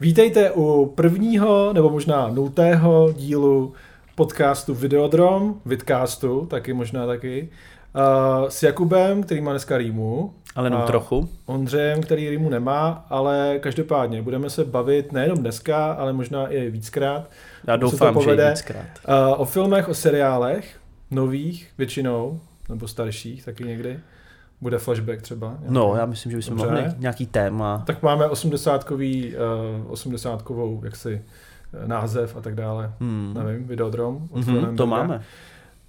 Vítejte u prvního nebo možná nultého dílu podcastu Videodrom, Vidcastu, taky možná taky, uh, s Jakubem, který má dneska rýmu. Ale jenom trochu. Ondřejem, který rýmu nemá, ale každopádně budeme se bavit nejenom dneska, ale možná i víckrát. Já doufám, to že povede. i víckrát. Uh, o filmech, o seriálech, nových většinou, nebo starších taky někdy. Bude flashback třeba. nějaký. No, já myslím, že bychom Dobře. mohli nějaký téma. Tak máme 80-kový, uh, 80-kovou jaksi eh, název a tak dále. Hmm. Nevím, Videodrom. od Mhm, to máme.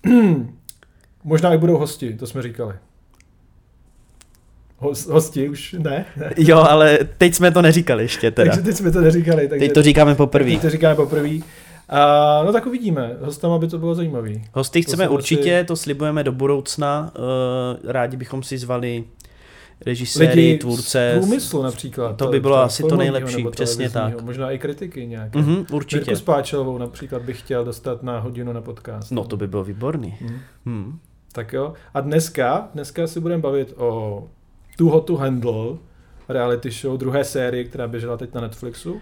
Možná i budou hosti, to jsme říkali. Hos, hosti už ne? ne. Jo, ale teď jsme to neříkali ještě teda. Takže teď jsme to neříkali. Takže Teď to říkáme poprvé. Teď to říkáme poprvé. A, no tak uvidíme. Hostama by to bylo zajímavý. Hosty To chceme jsem určitě, asi- to slibujeme do budoucna. Eh, Rádi bychom si zvali režiséry, Lidi tvůrce. z průmyslu například. To by bylo třeba asi to nejlepší, nebo přesně tak. Možná i kritiky nějaké. Mhm, určitě. Mirku Spáčelovou například bych chtěl dostat na hodinu na podcast. No to by bylo výborný. Mhm. Hmm. Tak jo. A dneska, dneska si budeme bavit o Too Hot to Handle, reality show, druhé série, která běžela teď na Netflixu.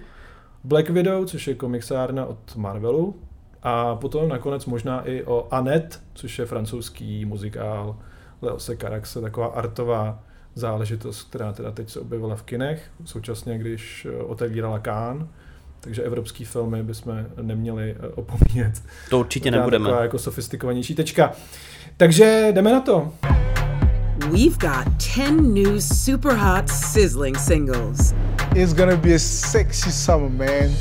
Black Widow, což je komiksárna od Marvelu. A potom nakonec možná i o Annette, což je francouzský muzikál Leose Caraxe, taková artová záležitost, která teda teď se objevila v kinech, současně když eh, otevírala Cannes. Takže evropský filmy bychom neměli eh, opomíjet. To určitě nebudeme. Taková jako sofistikovanější tečka. Takže jdeme na to. We've got 10 new super hot sizzling singles. It's gonna be a sexy summer, man.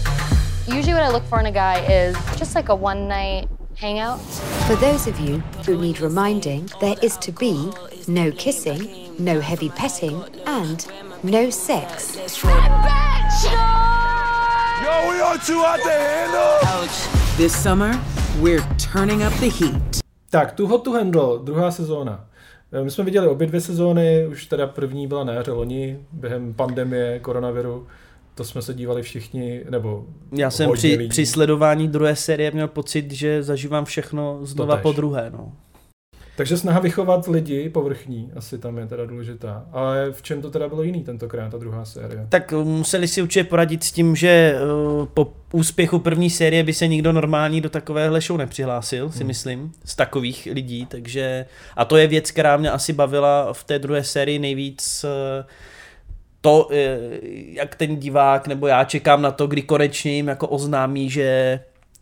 Usually, what I look for in a guy is just like a one night hangout. For those of you who need reminding, there is to be no kissing, no heavy petting, and no sex. Yo, we are too hot to handle. This summer, we're turning up the heat. Tak, Too Hot to Handle, druhá sezóna. Eh, My jsme viděli obě dvě sezóny, už teda první byla na jaře loni, během pandemie, koronaviru. To jsme se dívali všichni, nebo Já jsem při, lidí. při sledování druhé série měl pocit, že zažívám všechno znova po druhé. No. Takže snaha vychovat lidi povrchní, asi tam je teda důležitá. Ale v čem to teda bylo jiný tentokrát, ta druhá série? Tak eh, museli si určitě poradit s tím, že eh, po úspěchu první série by se nikdo normální do takovéhle show nepřihlásil, si myslím, z takových lidí, takže a to je věc, která mě asi bavila v té druhé sérii nejvíc eh, to, jak ten divák, nebo já čekám na to, kdy konečně jim jako oznámí, že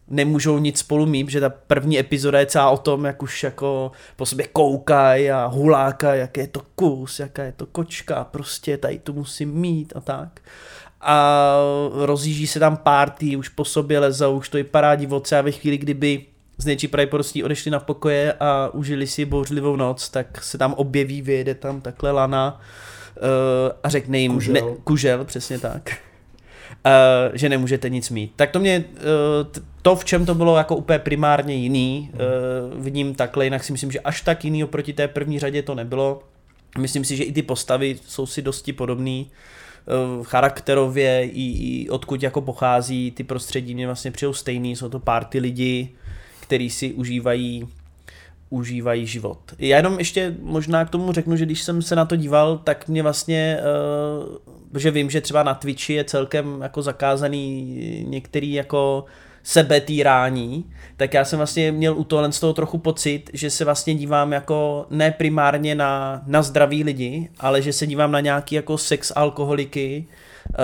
nemůžou nic spolu mít, že ta první epizoda je celá o tom, jak už jako po sobě koukají a hulákají, jak je to kus, jaká je to kočka, prostě tady tu musím mít a tak. A rozjíždí se tam party, už po sobě lezou, už to vypadá divoce a ve chvíli, kdyby z něčí pravděpodobností odešli na pokoje a užili si bouřlivou noc, tak se tam objeví, vyjede tam takhle lana uh, a řekne jim, Kužel. Ne, kužel, přesně tak. Uh, že nemůžete nic mít. Tak to mě, t- to v čem to bylo jako úplně primárně jiný, uh, vidím takhle, jinak si myslím, že až tak jiný oproti té první řadě to nebylo. Myslím si, že i ty postavy jsou si dosti podobný uh, charakterově i, i odkud jako pochází, ty prostředí mě vlastně přijou stejný, jsou to party lidi, který si užívají užívají život. Já jenom ještě možná k tomu řeknu, že když jsem se na to díval, tak mě vlastně, uh, že vím, že třeba na Twitchi je celkem jako zakázaný některý jako sebetýrání, tak já jsem vlastně měl u tohle z toho trochu pocit, že se vlastně dívám jako ne primárně na, na zdraví lidi, ale že se dívám na nějaký jako sex alkoholiky, eh,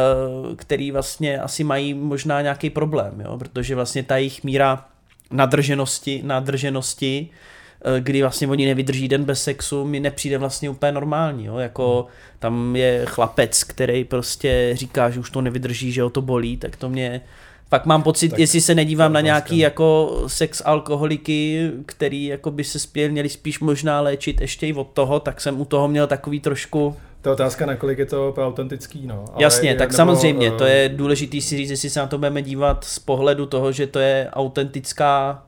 který vlastně asi mají možná nějaký problém, jo? protože vlastně ta jejich míra nadrženosti, nadrženosti, eh, kdy vlastně oni nevydrží den bez sexu, mi nepřijde vlastně úplně normální, jo? jako tam je chlapec, který prostě říká, že už to nevydrží, že ho to bolí, tak to mě Pak mám pocit, Tak jestli se nedívám na nějaký jako sex alkoholiky, který jako by se spěl, měli spíš možná léčit ještě i od toho, tak jsem u toho měl takový trošku, To je otázka, nakolik je to autentický, no. Ale Jasně, je- tak nebo, samozřejmě, eh, to je důležitý si říct, jestli se na to budeme dívat z pohledu toho, že to je autentická,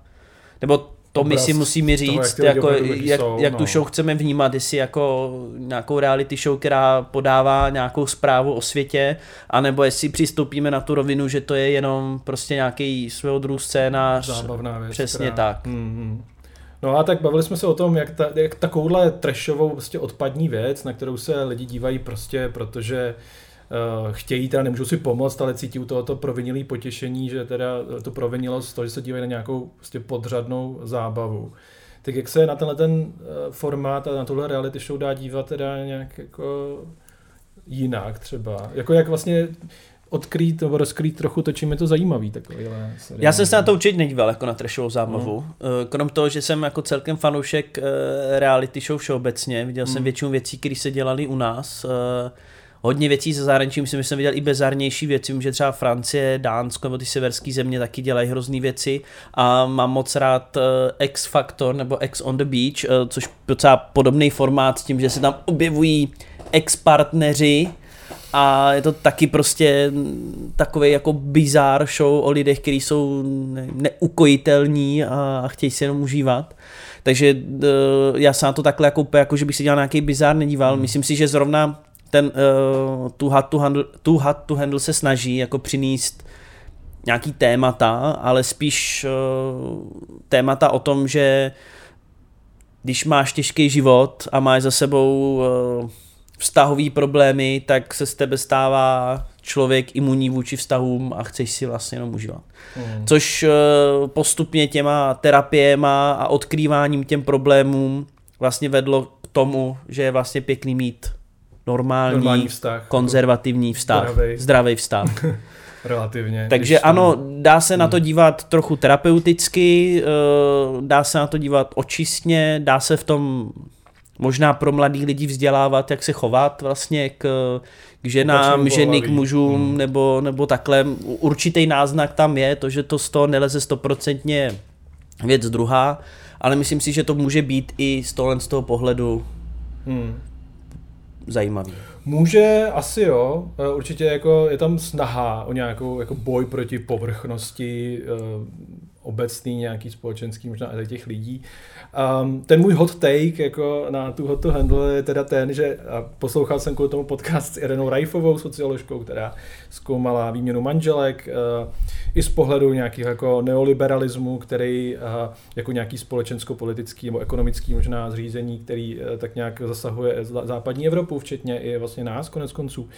nebo to my si musíme toho, jak říct, ty lidi jako, jak, jsou, jak no. tu show chceme vnímat, jestli jako nějakou reality show, která podává nějakou zprávu o světě, anebo jestli přistoupíme na tu rovinu, že to je jenom prostě nějaký svého druhu scénář. zábavná věc. Přesně která- tak. Mm, mm. No a tak bavili jsme se o tom, jak, ta, jak takovouhle trashovou prostě odpadní věc, na kterou se lidi dívají prostě, protože chtějí, teda nemůžou si pomoct, ale cítí u tohoto provinilý potěšení, že teda to provinilost to, že se dívají na nějakou prostě podřadnou zábavu. Tak jak se na tenhle ten formát a na tohle reality show dá dívat teda nějak jako jinak třeba? Jako jak vlastně odkrýt nebo rozkrýt trochu to, čím je to zajímavý. Takovýhle Já jsem se na to určitě nedíval jako na trashovou zábavu. Mm. Krom toho, že jsem jako celkem fanoušek eh, reality show všeobecně, viděl mm. jsem většinu věcí, které se dělaly u nás. Eh, hodně věcí ze zahraničí, myslím, že jsem viděl i bizarnější věci, vím, že třeba Francie, Dánsko nebo ty severské země taky dělají hrozný věci a mám moc rád X Factor nebo X on the Beach, což docela podobný formát s tím, že se tam objevují ex-partneři, a je to taky prostě takový jako bizár show o lidech, kteří jsou neukojitelní a chtějí se jenom užívat. Takže uh, já se na to takhle jako, jako že bych si dělal nějaký bizár nedíval. Hmm. Myslím si, že zrovna ten uh, tu hat to handle, tu hat to handle se snaží jako přinést nějaký témata, ale spíš uh, témata o tom, že když máš těžký život a máš za sebou uh, vztahový problémy, tak se z tebe stává člověk imunní vůči vztahům a chceš si vlastně jenom užívat. Mm. Což eh, postupně těma terapiema a odkrýváním těm problémům vlastně vedlo k tomu, že je vlastně pěkný mít normální, normální vztah, konzervativní vztah, zdravý, zdravý vztah. Relativně. Takže ano, dá se na to hmm. dívat trochu terapeuticky, eh, dá se na to dívat očistně, dá se v tom možná pro mladý lidi vzdělávat, jak se chovat vlastně k, k ženám, ženy k mužům, hmm. nebo, nebo takhle. Určitý náznak tam je, to, že to z toho neleze stoprocentně věc druhá, ale myslím si, že to může být i z tohle z toho pohledu hmm. Zajímavý. Může, asi jo. E, určitě jako je tam snaha o nějakou jako boj proti povrchnosti e, obecný nějaký společenský, možná i těch lidí. Um, ten můj hot take jako na tu hot to handle je teda ten, že poslouchal jsem kvůli tomu podcast s Irenou Rajfovou, socioložkou, která zkoumala výměnu manželek uh, i z pohledu nějakých jako neoliberalismu, který uh, jako nějaký společensko-politický nebo ekonomický možná zřízení, který uh, tak nějak zasahuje západní Evropu, včetně i vlastně nás konec konců,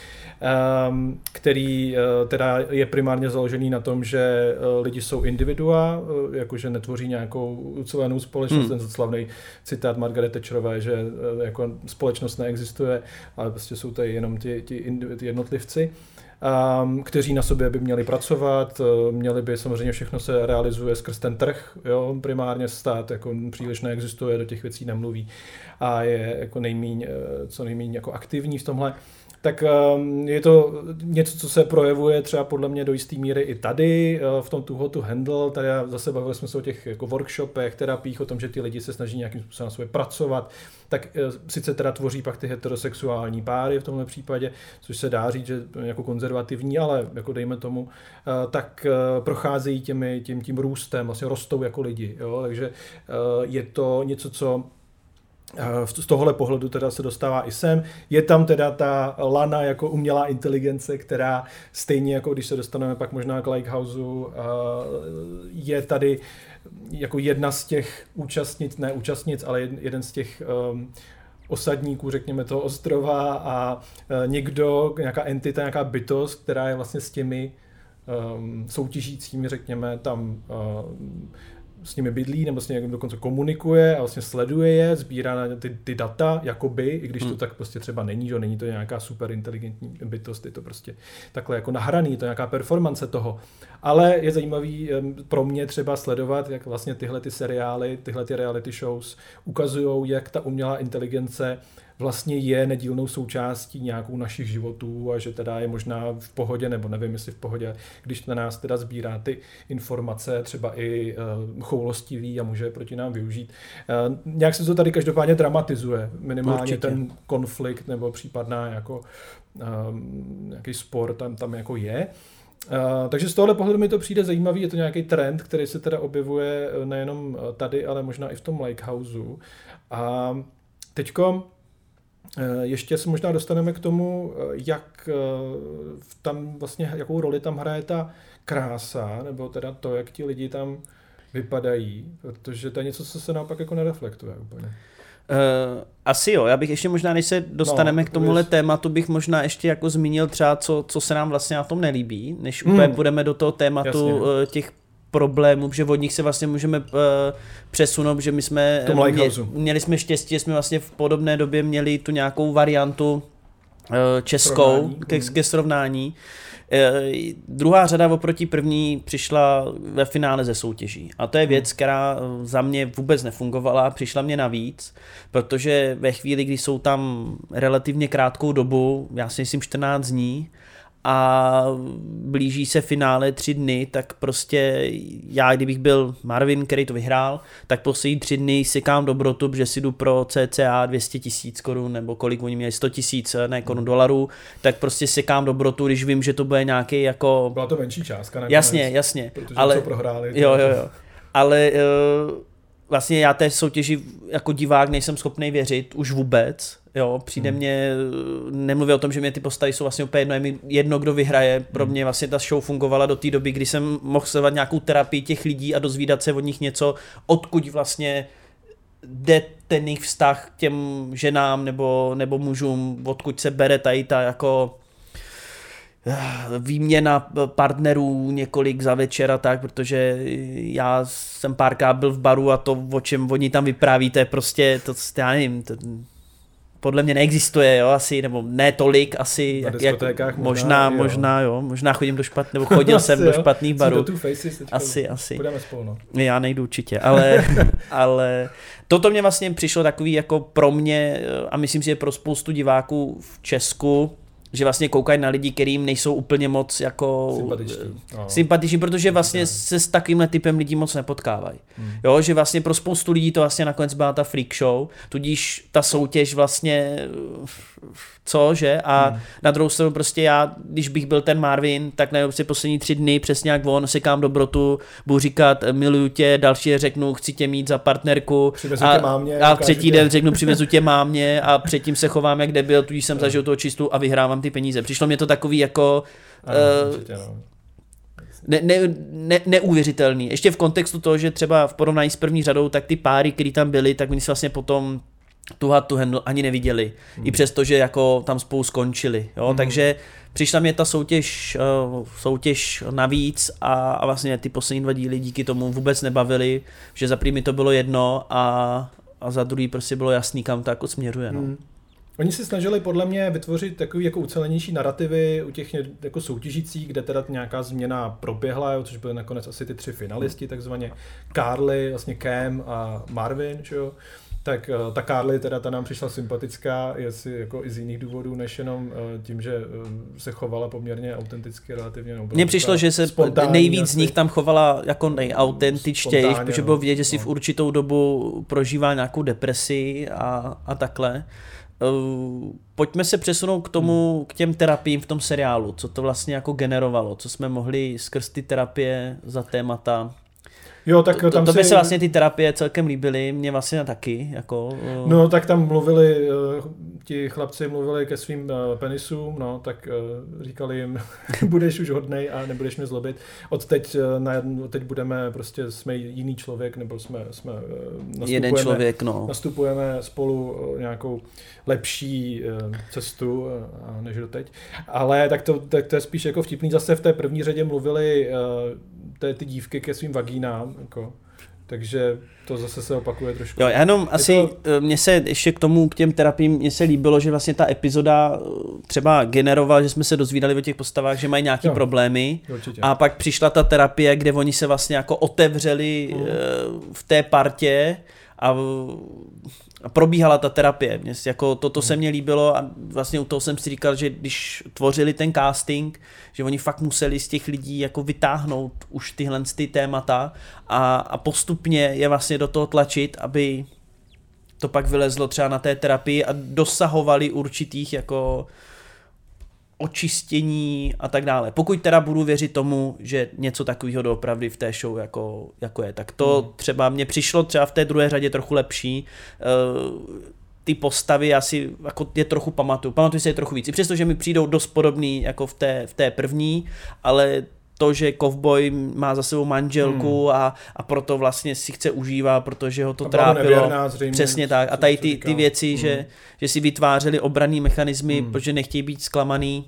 um, který uh, teda je primárně založený na tom, že uh, lidi jsou individua, uh, jakože netvoří nějakou ucelenou společnost, hmm slavný citát Margaret Thatcherové, že eh, jako společnost neexistuje, ale prostě jsou tady jenom ti, ti, jednotlivci. Um, kteří na sobě by měli pracovat, eh, měli by samozřejmě všechno se realizuje skrz ten trh, jo, primárně stát jako příliš neexistuje, do těch věcí nemluví a je jako nejmíň, eh, co nejméně jako aktivní v tomhle tak ehm, je to něco, co se projevuje třeba podle mě do jisté míry i tady, eh, v tom tuho to handle, tady zase bavili jsme se o těch jako workshopech, terapích, o tom, že ty lidi se snaží nějakým způsobem na sobě pracovat, tak eh, sice teda tvoří pak ty heterosexuální páry v tomhle případě, což se dá říct, že jako konzervativní, ale jako dejme tomu, eh, tak procházejí těmi, tím, tím růstem, vlastně rostou jako lidi, jo? takže je to něco, co z tohohle pohledu teda se dostává i sem. Je tam teda ta Lana jako umělá inteligence, která stejně jako když se dostaneme pak možná k Lighthouse, je tady jako jedna z těch účastnic, ne účastnic, ale jeden z těch um, osadníků, řekněme toho ostrova a uh, někdo, nějaká entita, nějaká bytost, která je vlastně s těmi um, soutěžícími, řekněme, tam uh, s nimi bydlí nebo s nimi dokonce komunikuje a vlastně sleduje je, sbírá na ty, ty data, jakoby, i když hmm. to tak prostě třeba není, že není to nějaká super inteligentní bytost, je to prostě takhle jako nahraný, je to nějaká performance toho. Ale je zajímavý pro mě třeba sledovat, jak vlastně tyhle ty seriály, tyhle ty reality shows ukazují, jak ta umělá inteligence vlastně je nedílnou součástí nějakou našich životů a že teda je možná v pohodě, nebo nevím, jestli v pohodě, když na nás teda sbírá ty informace, třeba i uh, choulostivý a může proti nám využít. Uh, nějak se to tady každopádně dramatizuje, minimálně Určitě. ten konflikt nebo případná jako um, nějaký spor tam, tam jako je. Uh, takže z tohohle pohledu mi to přijde zajímavý, je to nějaký trend, který se teda objevuje nejenom tady, ale možná i v tom Likehouse. A teďko Eh, ještě se možná dostaneme k tomu, eh, jak eh, tam vlastně, jakou roli tam hraje ta krása, nebo teda to, jak ti lidi tam vypadají, protože to je něco, co se naopak jako nereflektuje úplně. Uh, asi jo, já bych ještě možná, než se dostaneme No, k tomuhle pověz. tématu, bych možná ještě jako zmínil třeba, co, co se nám vlastně na tom nelíbí, než Hmm. úplně půjdeme do toho tématu Jasně. těch problémů, že od nich se vlastně můžeme uh, přesunout, že my jsme Tomu mě, měli jsme štěstí, že jsme vlastně v podobné době měli tu nějakou variantu uh, českou Srovnání. ke, Hmm. ke srovnání. Eh, druhá řada oproti první přišla ve finále ze soutěží. A to je věc, která eh, za mě vůbec nefungovala, přišla mě navíc, protože ve chvíli, kdy jsou tam relativně krátkou dobu, já si myslím 14 dní, a blíží se finále tři dny, tak prostě já, kdybych byl Marvin, který to vyhrál, tak poslední tři dny sekám dobrotu, že si jdu pro cca 200 tisíc korun, nebo kolik oni měli, 100 tisíc, ne korun dolarů, tak prostě sekám dobrotu, když vím, že to bude nějaký jako... Byla to menší částka. nakonec, Jasně, jasně. Protože ale, co prohráli. Jo, jo, jo. Ale uh, vlastně já té soutěži jako divák nejsem schopný věřit už vůbec. Jo, přijde hmm. mě, nemluvím o tom, že mě ty postavy jsou vlastně úplně jedno, je mi jedno, kdo vyhraje. Pro Hmm. mě vlastně ta show fungovala do té doby, kdy jsem mohl sledovat nějakou terapii těch lidí a dozvídat se od nich něco, odkud vlastně jde ten jejich vztah k těm ženám nebo, nebo mužům, odkud se bere tady ta jako výměna partnerů několik za večer a tak, protože já jsem párkrát byl v baru a to, o čem oni tam vypráví, to je prostě, to, já nevím, to, podle mě neexistuje, jo, asi, nebo ne tolik, asi, jak, jak, možná, možná, jo. možná, jo, možná chodím do špat, nebo chodil jsem Asi do jo. špatných barů. do Faces teďka Asi, asi. Budeme spolu, no. Já nejdu určitě, ale, ale toto mě vlastně přišlo takový jako pro mě eh, a myslím si, že pro spoustu diváků v Česku, že vlastně koukají na lidi, kterým nejsou úplně moc jako Sympatičtí. No. sympatiční, protože vlastně se s takovýmhle typem lidí moc nepotkávají. Hmm. Jo, že vlastně pro spoustu lidí to vlastně nakonec byla ta freak show, tudíž ta soutěž vlastně co, že? A hmm. na druhou stranu prostě já, když bych byl ten Marvin, tak na si poslední tři dny přesně jak on, sekám dobrotu, budu říkat miluju tě, další řeknu chci tě mít za partnerku Přivezu a, tě mámě, a třetí tě. den řeknu přivezu tě mámě a předtím se chovám jak debil, tudíž jsem zažil toho čistu a vyhrávám ty peníze. Přišlo mě to takový jako Ano, určitě, no. ne, ne, ne, neuvěřitelný. Ještě v kontextu toho, že třeba v porovnání s první řadou, tak ty páry, které tam byly, tak oni se vlastně potom tu hat tu handle ani neviděli. Hmm. I přesto, že jako tam spolu skončili. Jo? Hmm. Takže přišla mě ta soutěž, uh, soutěž navíc a, a vlastně ty poslední dva díly díky tomu vůbec nebavili, že za první mi to bylo jedno a, a za druhý prostě bylo jasný, kam to jako směřuje. No. Hmm. Oni se snažili podle mě vytvořit takový jako ucelenější narrativy u těch jako soutěžících, kde teda nějaká změna proběhla, jo, což byly nakonec asi ty tři finalisti takzvaně. Carly, vlastně Cam a Marvin, že jo. Tak eh, ta Carly teda ta nám přišla sympatická, jestli jako i z jiných důvodů, než jenom eh, tím, že eh, se chovala poměrně autenticky relativně. No, Mně přišlo, že se nejvíc asi. z nich tam chovala jako nejautentičtěji, protože no. bylo vidět, že si v No. určitou dobu prožívá nějakou depresi a, a takhle. Uh, pojďme se přesunout k tomu, k těm terapiím v tom seriálu, co to vlastně jako generovalo, co jsme mohli skrz ty terapie za témata. Jo, tak To, tam to by si- se vlastně ty terapie celkem líbily, mě vlastně taky, jako... uh, No, tak tam mluvili, eh, ti chlapci mluvili ke svým eh, penisům, no, tak eh, říkali jim, budeš už hodnej a nebudeš mě zlobit. Od teď, eh, na, teď budeme prostě, jsme jiný člověk, nebo jsme, jsme nastupujeme, jeden člověk, no. nastupujeme spolu eh, nějakou lepší eh, cestu a než doteď. Ale tak to, tak to je spíš jako vtipný. Zase v té první řadě mluvili té, ty dívky ke svým vagínám, jako. Takže to zase se opakuje trošku. Jo, jenom asi, to- to... mně se ještě k tomu, k těm terapiím, mně se líbilo, že vlastně ta epizoda eh, třeba generovala, že jsme se dozvídali o těch postavách, že mají nějaké problémy Určitě. a pak přišla ta terapie, kde oni se vlastně jako otevřeli eh, v té partě a, a probíhala ta terapie. Se jako toto Mhm. se mně líbilo a vlastně u toho jsem si říkal, že když tvořili ten casting, že oni fakt museli z těch lidí jako vytáhnout už tyhle ty témata a, a postupně je vlastně do toho tlačit, aby to pak vylezlo třeba na té terapii a dosahovali určitých jako očistění a tak dále. Pokud teda budu věřit tomu, že něco takového doopravdy v té show jako, jako je, tak to hmm. třeba mně přišlo třeba v té druhé řadě trochu lepší. Uh, ty postavy asi jako je trochu pamatuju. Pamatuju si je trochu víc. I přesto, že mi přijdou dost podobný jako v té, v té první, ale to, že kovboj má za sebou manželku a, a proto vlastně si chce užívat, protože ho to Hmm. A trápilo. nevěrná zřejmě, Přesně tak. A tady ty, ty věci, že, Hmm. že si vytvářeli obranný mechanismy, Hmm. protože nechtějí být zklamaný.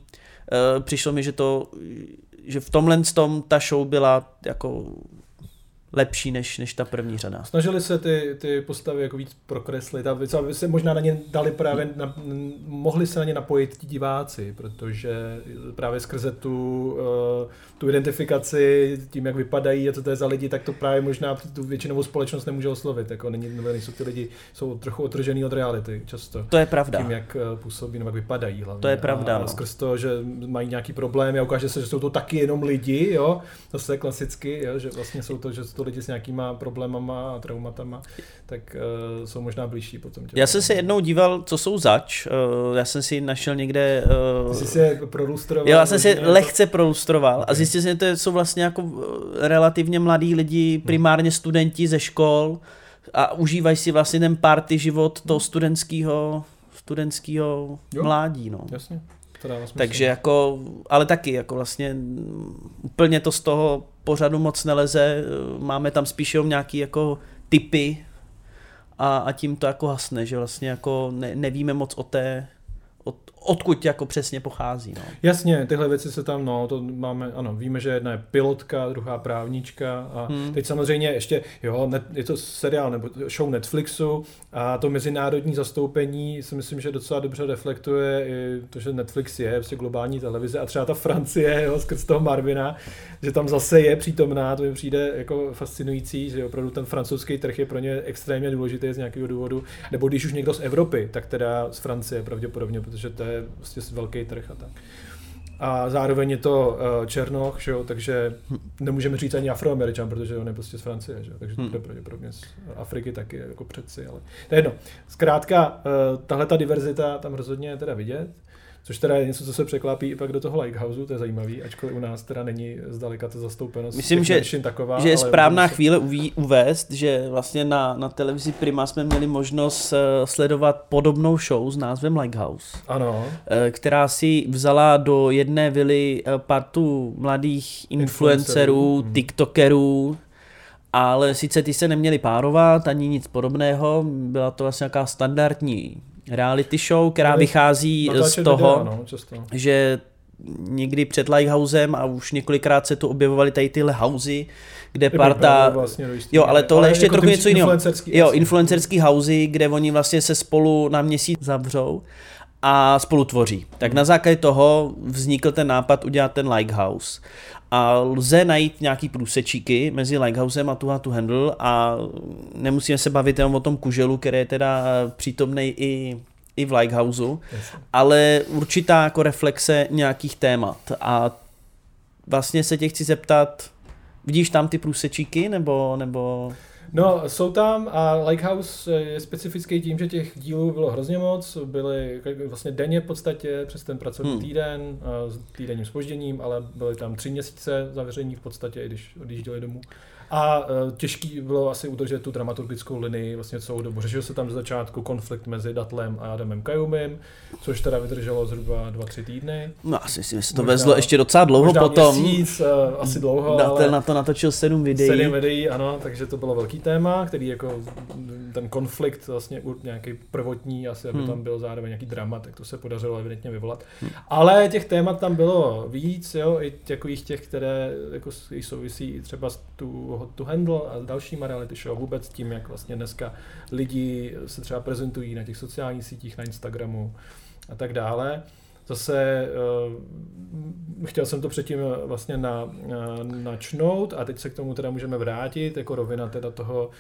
Uh, přišlo mi, že to, že v tomhle tom ta show byla jako lepší než, než ta první řada. Snažili se ty, ty postavy jako víc prokreslit, se- aby se možná na ně dali právě, na, mohli se na ně napojit ti diváci, protože právě skrze tu, uh, tu identifikaci, tím, jak vypadají a co to je za lidi, tak to právě možná tu většinovou společnost nemůže oslovit. Jako není, nebo nejsou ty lidi, jsou trochu otržený od reality často. To je pravda. Tím, jak eh, působí nebo jak vypadají hlavně. To je pravda, A, a no. skrz to, že mají nějaký problémy a ukáže se, že jsou to taky jenom lidi, jo, zase klasicky, jo, že vlastně jsou to, že jsou to lidi s nějakýma problémama a traumatama, tak uh, jsou možná blížší potom. těm Já jsem se jednou díval, co jsou zač. Uh, já jsem si našel někde... Ty Uh, jsi se prolustroval. Já jsem si možná, lehce prolustroval a Ok. zjistil jsem, že to jsou vlastně jako relativně mladí lidi, primárně studenti ze škol a užívají si vlastně ten party život toho studentského studentského Jo. mládí, no. Jasně, to dává smysl. Takže jako, ale taky jako vlastně mm, úplně to z toho pořadu moc neleze, eh, máme tam spíš jenom nějaký jako typy a, a tím to jako hasne, že vlastně jako ne, nevíme moc o té, od, odkud jako přesně pochází, no. Jasně, tyhle věci se tam, no, to máme, ano, víme, že jedna je pilotka, druhá právnička a hmm. teď samozřejmě ještě, jo, net, je to seriál nebo show Netflixu a to mezinárodní zastoupení si myslím, že docela dobře reflektuje i to, že Netflix je prostě globální televize a třeba ta Francie, jo, skrz toho Marvina, že tam zase je přítomná, to mi přijde jako fascinující, že opravdu ten francouzský trh je pro ně extrémně důležitý z nějakého důvodu, nebo když už někdo z Evropy, tak teda z Francie pravděpodobně, protože to je prostě velký trh a tak. A zároveň je to uh, Černoch, že jo, takže nemůžeme říct ani Afroameričan, protože on je prostě z Francie, že jo, takže to bude pravděpodobně z Afriky taky jako předci, ale to je jedno. Zkrátka, uh, tahle ta diverzita tam rozhodně je teda vidět, což teda je něco, co se překlápí i pak do toho Lighthouseu, to je zajímavý, ačkoliv u nás teda není zdaleka ta zastoupenost Myslím, že, taková. že je správná se- chvíle uví, uvést, že vlastně na, na televizi Prima jsme měli možnost eh, sledovat podobnou show s názvem Lighthouse. Ano, eh, která si vzala do jedné vily eh, partu mladých influencerů, Influencerů, mhm. tiktokerů, ale sice ty se neměli párovat, ani nic podobného, byla to vlastně nějaká standardní reality show, která Měli vychází z toho, videa, no, často. že někdy před Lighthousem a už několikrát se tu objevovaly tady tyhle housey, kde parta... Vlastně Jo, ale tohle ještě jako trochu něco jiného. influencerský, Jo, influencerský housey, kde oni vlastně se spolu na měsíc zavřou a spolu tvoří. Tak na základě toho vznikl ten nápad udělat ten Lighthouse. A lze najít nějaký průsečíky mezi Lighthousem a tu a tu Handle a nemusíme se bavit jenom o tom kuželu, který je teda přítomný i i v Lighthouseu, ale určitá jako reflexe nějakých témat. A vlastně se tě chci zeptat, vidíš tam ty průsečíky, nebo, nebo... No, jsou tam a Lighthouse je specifický tím, že těch dílů bylo hrozně moc, byly vlastně denně v podstatě přes ten pracovní Hmm. týden a s týdenním spožděním, ale byly tam tři měsíce zavření v podstatě, i když odjížděli domů. A e, těžký bylo asi udržet tu dramaturgickou linii vlastně celou dobu. Řešil se tam z začátku konflikt mezi Datlem a Adamem Kajumim, což teda vydrželo zhruba dva, tři týdny. No asi si se to Možná- vezlo ještě docela dlouho Možná potom. měsíc, e, asi dlouho, Datel ale... na to natočil sedm videí. Sedm videí, ano, takže to bylo velký téma, který jako ten konflikt vlastně nějaký prvotní, asi aby Hmm. tam byl zároveň nějaký drama, tak to se podařilo evidentně vyvolat. Ale těch témat tam bylo víc, jo, i takových těch, které jako souvisí třeba s tu Hot to Handle a s dalšíma reality show, vůbec tím, jak vlastně dneska lidi se třeba prezentují na těch sociálních sítích, na Instagramu a tak dále. Zase uh, chtěl jsem to předtím eh, vlastně na, uh, načnout a teď se k tomu teda můžeme vrátit, jako rovina teda toho,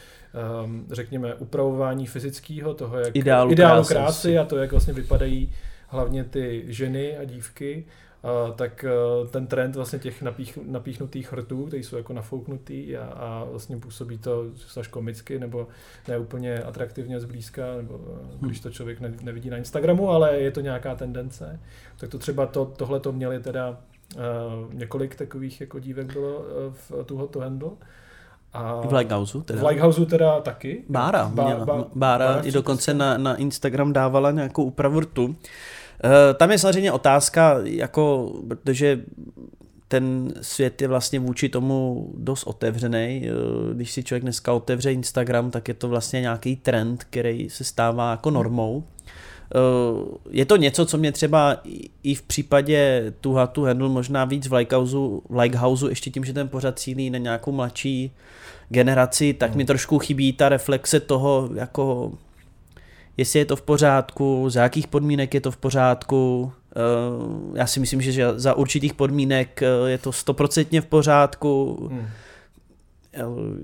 um, řekněme, upravování fyzického, toho, jak Ideálu ideálu krásy a to, jak vlastně vypadají hlavně ty ženy a dívky, Uh, tak uh, ten trend vlastně těch napích, napíchnutých hrtů, které jsou jako nafouknutý a, a vlastně působí to až komicky nebo ne úplně atraktivně zblízka, nebo uh, když to člověk ne, nevidí na Instagramu, ale je to nějaká tendence. Tak to třeba to, tohle to měli teda uh, několik takových jako dívek bylo v tu to handle. A V Lighthouseu teda. v Lighthouseu teda taky. Bára, Ba- měla. ba- Bára Bára i dokonce na, na Instagram dávala nějakou úpravu rtu. Eh, Tam je samozřejmě otázka, jako, protože ten svět je vlastně vůči tomu dost otevřený. Eh, Když si člověk dneska otevře Instagram, tak je to vlastně nějaký trend, který se stává jako normou. Eh, Je to něco, co mě třeba i- v případě to Handle možná víc v Likehouse, v Likehouse ještě tím, že ten pořad cílí na nějakou mladší generaci, tak mi trošku chybí ta reflexe toho, jako jestli je to v pořádku, za jakých podmínek je to v pořádku. Eh, Já si myslím, že za určitých podmínek eh, je to stoprocentně v pořádku, Hmm. Eh,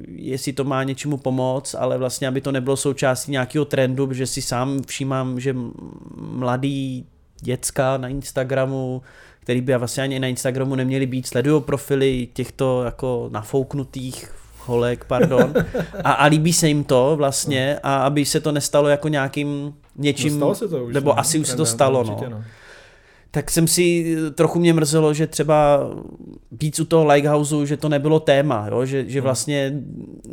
jestli to má něčemu pomoct, ale vlastně, aby to nebylo součástí nějakého trendu, protože si sám všímám, že mladý děcka na Instagramu, který by vlastně ani na Instagramu neměli být, sledují profily těchto jako nafouknutých holek, pardon, a, a líbí se jim to vlastně a aby se to nestalo jako nějakým něčím, Dostalo se to už. nebo no, asi už se to stalo, určitě, no. Tak jsem si, trochu mě mrzelo, že třeba víc u toho Likehouse, že to nebylo téma, jo? že, že vlastně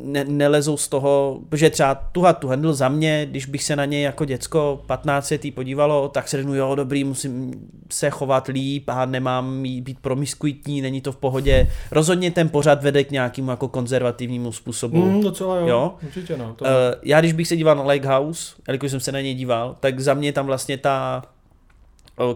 ne, nelezou z toho, protože třeba tuha tu handle za mě, když bych se na něj jako děcko 15 letý podívalo, tak se řeknu, jo dobrý, musím se chovat líp a nemám být promiskuitní, není to v pohodě. Rozhodně ten pořad vede k nějakému jako konzervativnímu způsobu. Mm, docela jo, Jo? určitě no. To, Uh, já když bych se díval na Likehouse, jelikož jsem se na něj díval, tak za mě tam vlastně ta, eh,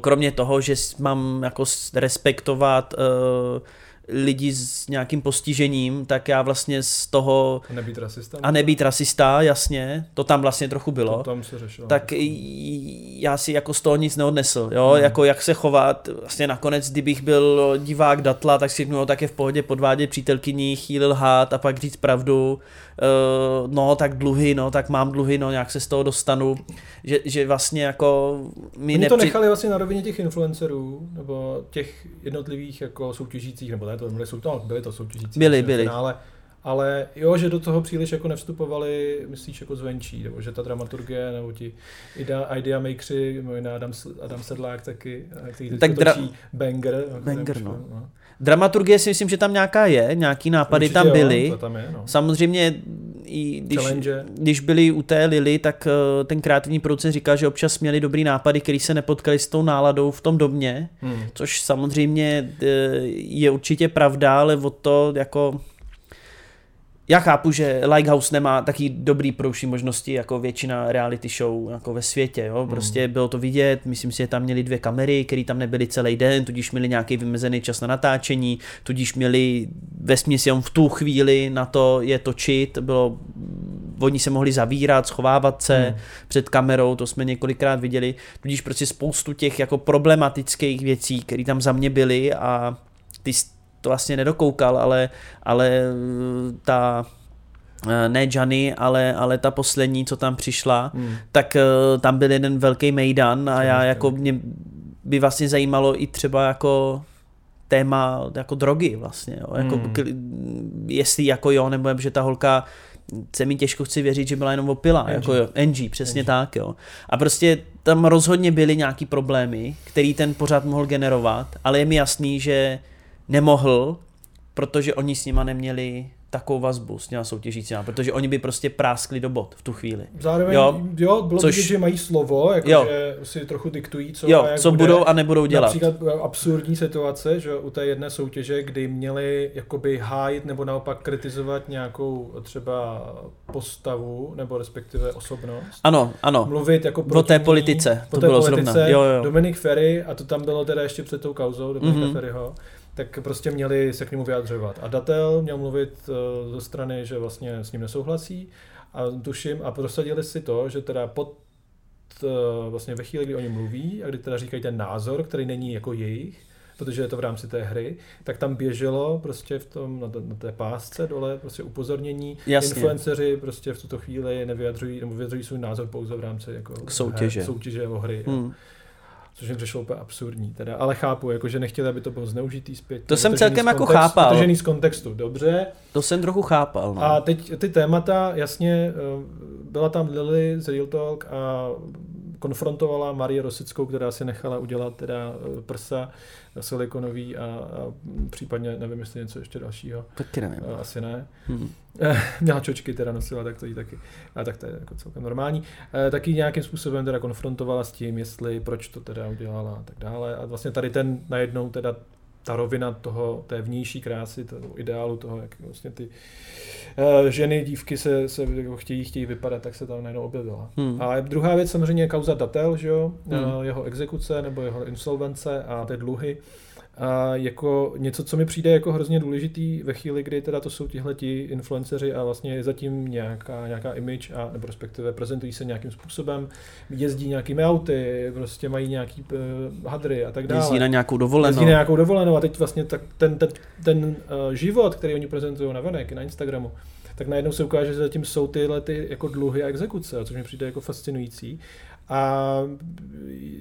kromě toho, že mám jako respektovat uh, lidi s nějakým postižením, tak já vlastně z toho a nebýt rasista. a nebýt rasista, jasně, to tam vlastně trochu bylo To tam se řešilo. tak já si jako z toho nic neodnesl, jo, hmm. jako jak se chovat, vlastně nakonec, kdybych byl divák Datla, tak si řeknu, no, tak je v pohodě podvádět přítelkyni, chýlil lhát a pak říct pravdu, uh, no tak dluhy, no tak mám dluhy, no nějak se z toho dostanu, že, že vlastně jako mi Oni to nepři... nechali vlastně na rovině těch influencerů, nebo těch jednotlivých jako soutěžících, nebo ne, to byly, to, byly to soutěžící. V byly. Finále, ale jo, že do toho příliš jako nevstupovali, myslíš, jako zvenčí, nebo že ta dramaturgie, nebo ti idea, idea makeři, mimo jiné Adam, Adam Sedlák taky, eh, který Tak dra- Banger. Banger, nebo- no. Dramaturgie si myslím, že tam nějaká je, nějaký nápady Určitě tam jo, byly. to tam je, no. Samozřejmě, i když, Challenge. když byli u té Lily, tak eh, ten kreativní producent říkal, že občas měli dobrý nápady, který se nepotkali s tou náladou v tom domě, Hmm. což samozřejmě eh, je určitě pravda, ale o to jako... Já chápu, že Lighthouse nemá taky dobrý prouší možnosti jako většina reality show jako ve světě. Jo? Prostě bylo to vidět, myslím si, že tam měli dvě kamery, které tam nebyly celý den, tudíž měli nějaký vymezený čas na natáčení, tudíž měli ve jenom v tu chvíli na to je točit, bylo oni se mohli zavírat, schovávat se hmm. před kamerou, to jsme několikrát viděli, tudíž prostě spoustu těch jako problematických věcí, které tam za mě byly a ty to vlastně nedokoukal, ale, ale eh, ta eh, ne Johnny, ale, ale ta poslední, co tam přišla, hmm. tak eh, tam byl jeden velký mejdan a já jako mě by vlastně zajímalo i třeba jako téma jako drogy vlastně, jo. Jako, Hmm. hmm. jestli jako jo, nebo že ta holka se mi těžko chci věřit, že byla jenom opila, Angie. jako jo, Angie, přesně Angie. tak, jo. A prostě tam rozhodně byly nějaký problémy, který ten pořád mohl generovat, ale je mi jasný, že nemohl, protože oni s nima neměli takovou vazbu s těma soutěžícíma, protože oni by prostě práskli do bod v tu chvíli. Zároveň, jo, Jo, bylo což- vidět, že mají slovo, jako Jo. že si trochu diktují, co Jo, a jak co bude. budou a nebudou dělat. Například eh, absurdní situace, že u té jedné soutěže, kdy měli jakoby hájit nebo naopak kritizovat nějakou třeba postavu nebo respektive osobnost. Ano, ano. Mluvit jako O proti té ní, politice, o to té bylo politice, zrovna. Jo, jo. Dominik Ferry, a to tam bylo teda ještě před tou kauzou Dominika Mhm. mm-hmm. Ferryho, tak prostě měli se k němu vyjadřovat. A Datel měl mluvit eh, ze strany, že vlastně s ním nesouhlasí a tuším a prosadili si to, že teda pod eh, vlastně ve chvíli, kdy oni mluví a kdy teda říkají ten názor, který není jako jejich, protože je to v rámci té hry, tak tam běželo prostě v tom, na, té- na té pásce dole prostě upozornění. Jasně. Influenceři prostě v tuto chvíli nevyjadřují, nebo vyjadřují svůj názor pouze v rámci jako Soutěže. Her, soutěže nebo hry. Hmm. Hmm. Což jim přišlo úplně absurdní. Teda. Ale chápu, jako, že nechtěli, aby to bylo zneužitý zpět. To jsem celkem jako chápal. Vytržený z kontextu, dobře. To jsem trochu chápal. No. A teď ty témata, jasně, eh, byla tam Lily z Real Talk a konfrontovala Marie Rosickou, která si nechala udělat teda eh, prsa silikonový a, a případně, nevím, jestli něco ještě dalšího. Taky nevím. Eh, Asi ne. Hmm. Eh, Měla čočky teda nosila, tak to jí taky. A tak to je jako celkem normální. Taky nějakým způsobem teda konfrontovala s tím, jestli, proč to teda udělala a tak dále. A vlastně tady ten najednou teda ta rovina toho, té vnější krásy, toho ideálu toho, jak vlastně ty uh, ženy, dívky se, se jako chtějí, chtějí vypadat, tak se tam najednou objevila. Hmm. A druhá věc samozřejmě je kauza Datel, že jo? Hmm. Uh, jeho exekuce nebo jeho insolvence a ty dluhy. A jako něco, co mi přijde jako hrozně důležitý ve chvíli, kdy teda to jsou tihleti influenceři a vlastně je zatím nějaká, nějaká image a nebo respektive prezentují se nějakým způsobem, jezdí nějakými auty, prostě mají nějaký uh, hadry a tak dále. Jezdí na nějakou dovolenou. Jezdí na nějakou dovolenou a teď vlastně tak ten, ten, ten uh, život, který oni prezentují na venek, na Instagramu, tak najednou se ukáže, že zatím jsou tyhle ty jako dluhy a exekuce, což mi přijde jako fascinující. A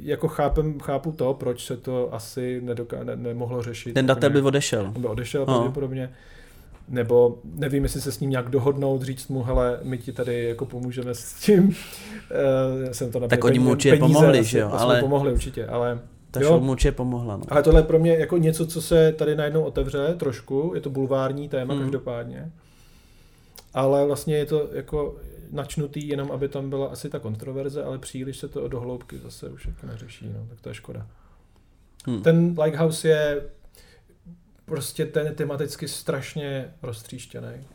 jako chápem, chápu to, proč se to asi nedoká, ne, nemohlo řešit. Ten datel by odešel. On by odešel No. pravděpodobně. Nebo nevím, jestli se s ním nějak dohodnout, říct mu, hele, my ti tady jako pomůžeme s tím. Uh, jsem to Tak oni mu určitě pomohli, asi, že jo, ale- pomohli určitě, ale Ta jo, mu určitě pomohla. No. ale tohle je pro mě jako něco, co se tady najednou otevře trošku, je to bulvární téma Hmm. každopádně. Ale vlastně je to jako načnutý jenom, aby tam byla asi ta kontroverze, ale příliš se to do hloubky zase už jako neřeší, no, tak to je škoda. Hmm. Ten Lighthouse je prostě ten tematicky strašně roztříštěný.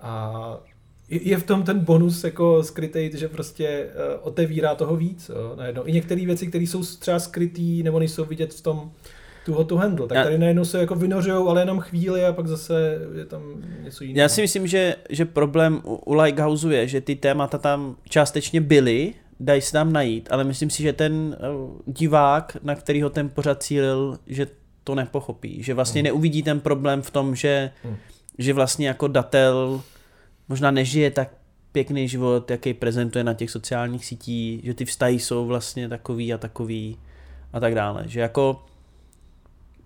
A je v tom ten bonus jako skrytý, že prostě eh, otevírá toho víc. Jo, najednou. I některé věci, které jsou třeba skrytý nebo nejsou vidět v tom tu to handle, tak Já- tady najednou se jako vynořujou, ale jenom chvíli a pak zase je tam něco jiného. Já si myslím, že, že problém u, u Lighthouse je, že ty témata tam částečně byly, dají se tam najít, ale myslím si, že ten eh, divák, na kterýho ten pořad cílil, že to nepochopí, že vlastně Hmm. neuvidí ten problém v tom, že, Hmm. že vlastně jako datel možná nežije tak pěkný život, jaký prezentuje na těch sociálních sítích, že ty vztahy jsou vlastně takový a takový a tak dále, že jako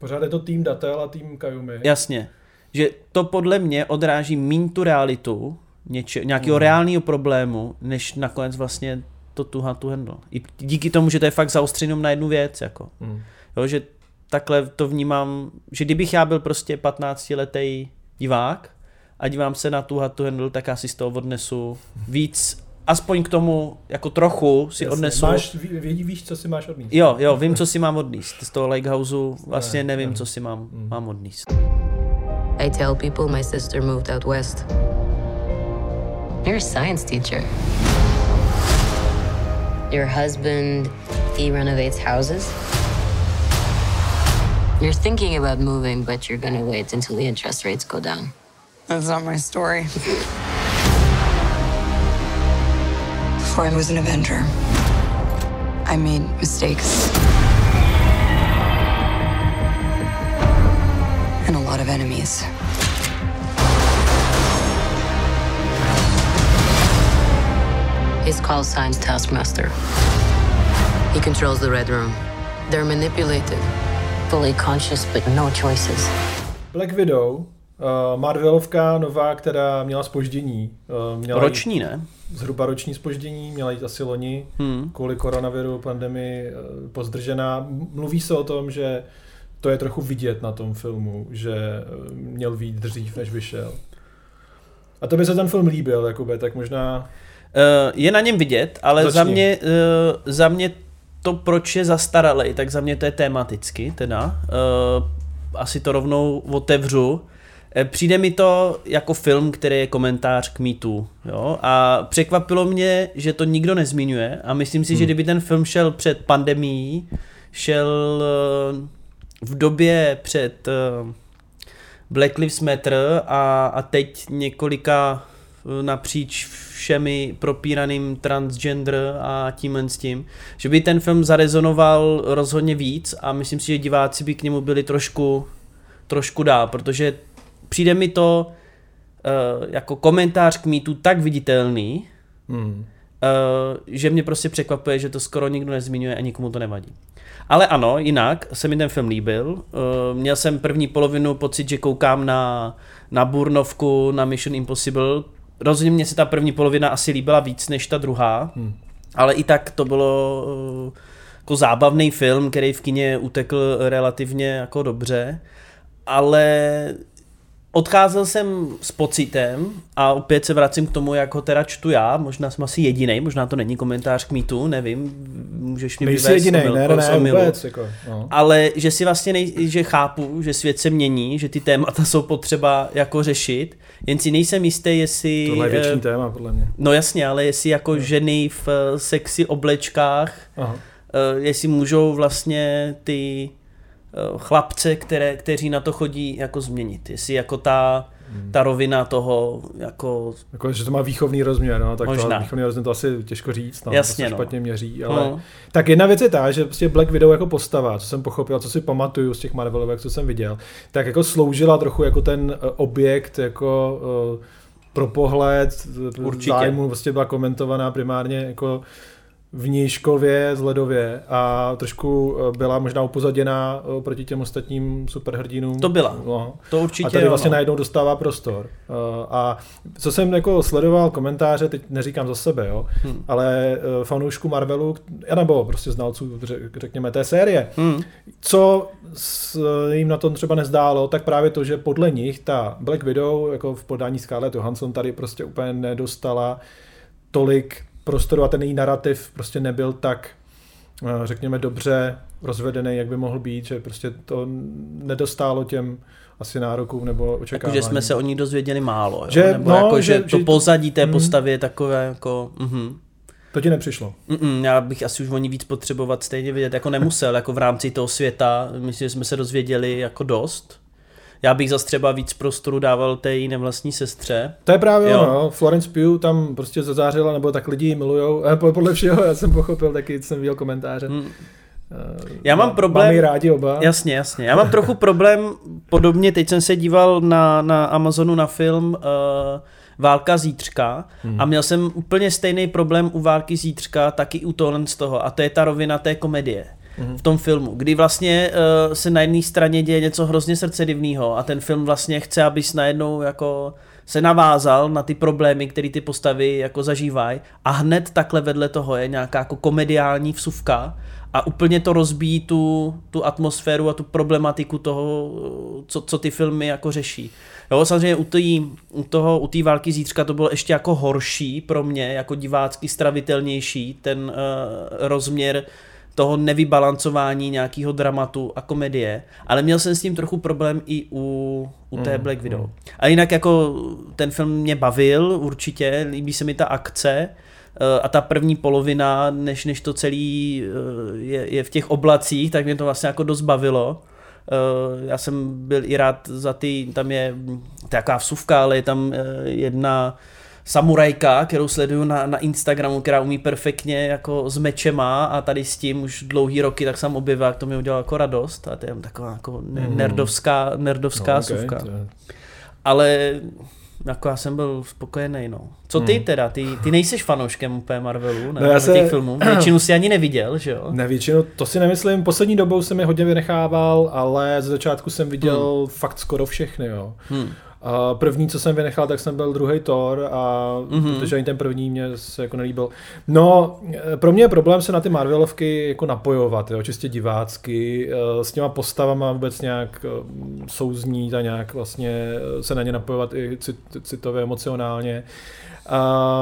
Pořád je to tým Datel a tým Kayumi. Jasně. Že to podle mě odráží míň tu realitu, něče, nějakého Mhm. reálného problému, než nakonec vlastně to tu tu handle. I díky tomu, že to je fakt zaostřenom na jednu věc. Jako. Hmm. Jo, že takhle to vnímám, že kdybych já byl prostě 15-letý divák a dívám se na tu tu handle, tak já si z toho odnesu víc, aspoň k tomu jako trochu si Jasně. odnesu. Máš, ví, ví- víš, co si máš odníst. Jo, jo, vím, co si mám odníst. Z toho Lighthouseu vlastně Ne, nevím, ne. co si mám, Mm. mám odníst. I tell people my sister moved out west. You're a science teacher. Your husband, he renovates houses. You're thinking about moving, but you're gonna wait until the interest rates go down. That's not my story. Before I was an Avenger, I made mistakes. And a lot of enemies. He's called Science Taskmaster. He controls the Red Room. They're manipulated, fully conscious, but no choices. Black Widow, uh, Marvelovka nová, která měla spoždění. Uh, měla Roční, ne? Zhruba roční spoždění, měla jít asi loni, Hmm. kvůli koronaviru, pandemii uh, pozdržená. Mluví se o tom, že to je trochu vidět na tom filmu, že uh, měl být dřív, než vyšel. A to by se ten film líbil, Jakube, tak možná... Uh, je na něm vidět, ale Začni. za mě, za mě to, proč je zastaralej, tak za mě to je tematicky, teda. Asi to rovnou otevřu. Eh, Přijde mi to jako film, který je komentář k mýtu. Jo? A překvapilo mě, že to nikdo nezmiňuje a myslím si, že kdyby ten film šel před pandemií, šel eh, v době před eh, Black Lives Matter a, a teď několika napříč všemi propíraným transgender a tímhle s tím, že by ten film zarezonoval rozhodně víc a myslím si, že diváci by k němu byli trošku, trošku dál, protože přijde mi to uh, jako komentář k mýtu tak viditelný, Hmm. uh, že mě prostě překvapuje, že to skoro nikdo nezmiňuje a nikomu to nevadí. Ale ano, jinak se mi ten film líbil. Uh, měl jsem první polovinu pocit, že koukám na, na Burnovku, na Mission Impossible. Rozhodně mě se ta první polovina asi líbila víc než ta druhá, Hmm. ale i tak to bylo uh, jako zábavný film, který v kině utekl relativně jako dobře, ale odcházel jsem s pocitem a opět se vracím k tomu, jak ho teda čtu já, možná jsem asi jediný, možná to není komentář k mýtu, nevím, můžeš mi Nejsi vyvést jedinej, omyl- ne, ne, ne, omylu. vůbec, jako, no. Ale že si vlastně nej, že chápu, že svět se mění, že ty témata jsou potřeba jako řešit, jen si nejsem jistý, jestli... Tohle je větší eh, téma, podle mě. No jasně, ale jestli jako ženy v sexy oblečkách, Aha. eh, jestli můžou vlastně ty chlapce, které, kteří na to chodí, jako změnit. Jestli jako ta, Hmm. ta rovina toho, jako... Jako, že to má výchovný rozměr, no, tak Možná. to výchovný rozměr to asi těžko říct, no, Jasně, to se no. špatně měří, ale... No. Tak jedna věc je ta, že prostě Black Widow jako postava, co jsem pochopil, co si pamatuju z těch Marvelovek, co jsem viděl, tak jako sloužila trochu jako ten eh, objekt, jako uh, pro pohled, Určitě. Určitě. zájmu, prostě byla komentovaná primárně jako vnížkově, zledově a trošku eh, byla možná upozaděná eh, proti těm ostatním superhrdinům. To byla. No. To určitě A tady vlastně no. najednou dostává prostor. Uh, a co jsem jako sledoval komentáře, teď neříkám za sebe, jo, Hmm. ale fanoušku Marvelu, nebo prostě znalců, řek- řekněme, té série, Hmm. co jim na tom třeba nezdálo, tak právě to, že podle nich ta Black Widow, jako v podání Scarlett Johansson, tady prostě úplně nedostala tolik prostoru a ten její narrativ prostě nebyl tak, eh, řekněme, dobře rozvedený, jak by mohl být, že prostě to nedostálo těm asi nárokům nebo očekávání. Jako, že jsme se o ní dozvěděli málo, jo? Že- Nebo no, jako, že, že- to že- pozadí té mm. postavy je takové jako... Mhm. To ti nepřišlo. Mm-mm, já bych asi už o ní víc potřebovat stejně vidět, jako nemusel, jako v rámci toho světa, myslím, že jsme se dozvěděli jako dost. Já bych zase třeba víc prostoru dával té její nevlastní sestře. To je právě Jo. ono, jo. Florence Pugh tam prostě zazářila, nebo tak lidi ji milujou. Po- podle všeho, já jsem pochopil, taky jsem viděl komentáře. Hmm. Eh, Já mám má- problém- Máme rádi oba. Jasně, jasně. Já mám trochu problém, podobně, teď jsem se díval na, na Amazonu na film uh, Válka zítřka Hmm. a měl jsem úplně stejný problém u Války zítřka, taky u tohle z toho a to je ta rovina té komedie Mhm. v tom filmu, kdy vlastně uh, se na jedné straně děje něco hrozně srdcedivného a ten film vlastně chce, abys najednou jako se navázal na ty problémy, které ty postavy jako zažívají a hned takhle vedle toho je nějaká jako komediální vsuvka a úplně to rozbíjí tu, tu atmosféru a tu problematiku toho, co, co ty filmy jako řeší. Jo, samozřejmě u, tý, u toho, u té války zítřka to bylo ještě jako horší pro mě, jako divácky stravitelnější, ten uh, rozměr toho nevybalancování nějakého dramatu a komedie, ale měl jsem s tím trochu problém i u, u té Mm, Black Widow. mm. A jinak jako ten film mě bavil určitě, líbí se mi ta akce eh, a ta první polovina, než, než to celý eh, je, je v těch oblacích, tak mě to vlastně jako dost bavilo. Eh, Já jsem byl i rád za ty, tam je taková vsuvka, ale je tam jedna samurajka, kterou sleduju na, na Instagramu, která umí perfektně jako s mečema a tady s tím už dlouhý roky tak jsem objevil, jak to mi udělalo jako radost a to je taková jako Mhm. nerdovská, nerdovská No, suvka. to je- Ale jako já jsem byl spokojený, no. Co ty Hmm. teda? Ty, ty nejseš fanouškem úplně Marvelu, ne? No, já se- těch filmů. Většinu si ani neviděl, že jo? Ne, většinou, to si nemyslím, poslední dobou jsem je hodně vynechával, ale z začátku jsem viděl Hmm. fakt skoro všechny, jo. Hmm. A první, co jsem vynechal, tak jsem byl druhý Thor, a Mhm. protože ani ten první mě se jako nelíbil. No, pro mě je problém se na ty Marvelovky jako napojovat, jo, čistě divácky, eh, s těma postavama vůbec nějak eh, souznít a nějak vlastně eh, se na ně napojovat i cit, citově, emocionálně.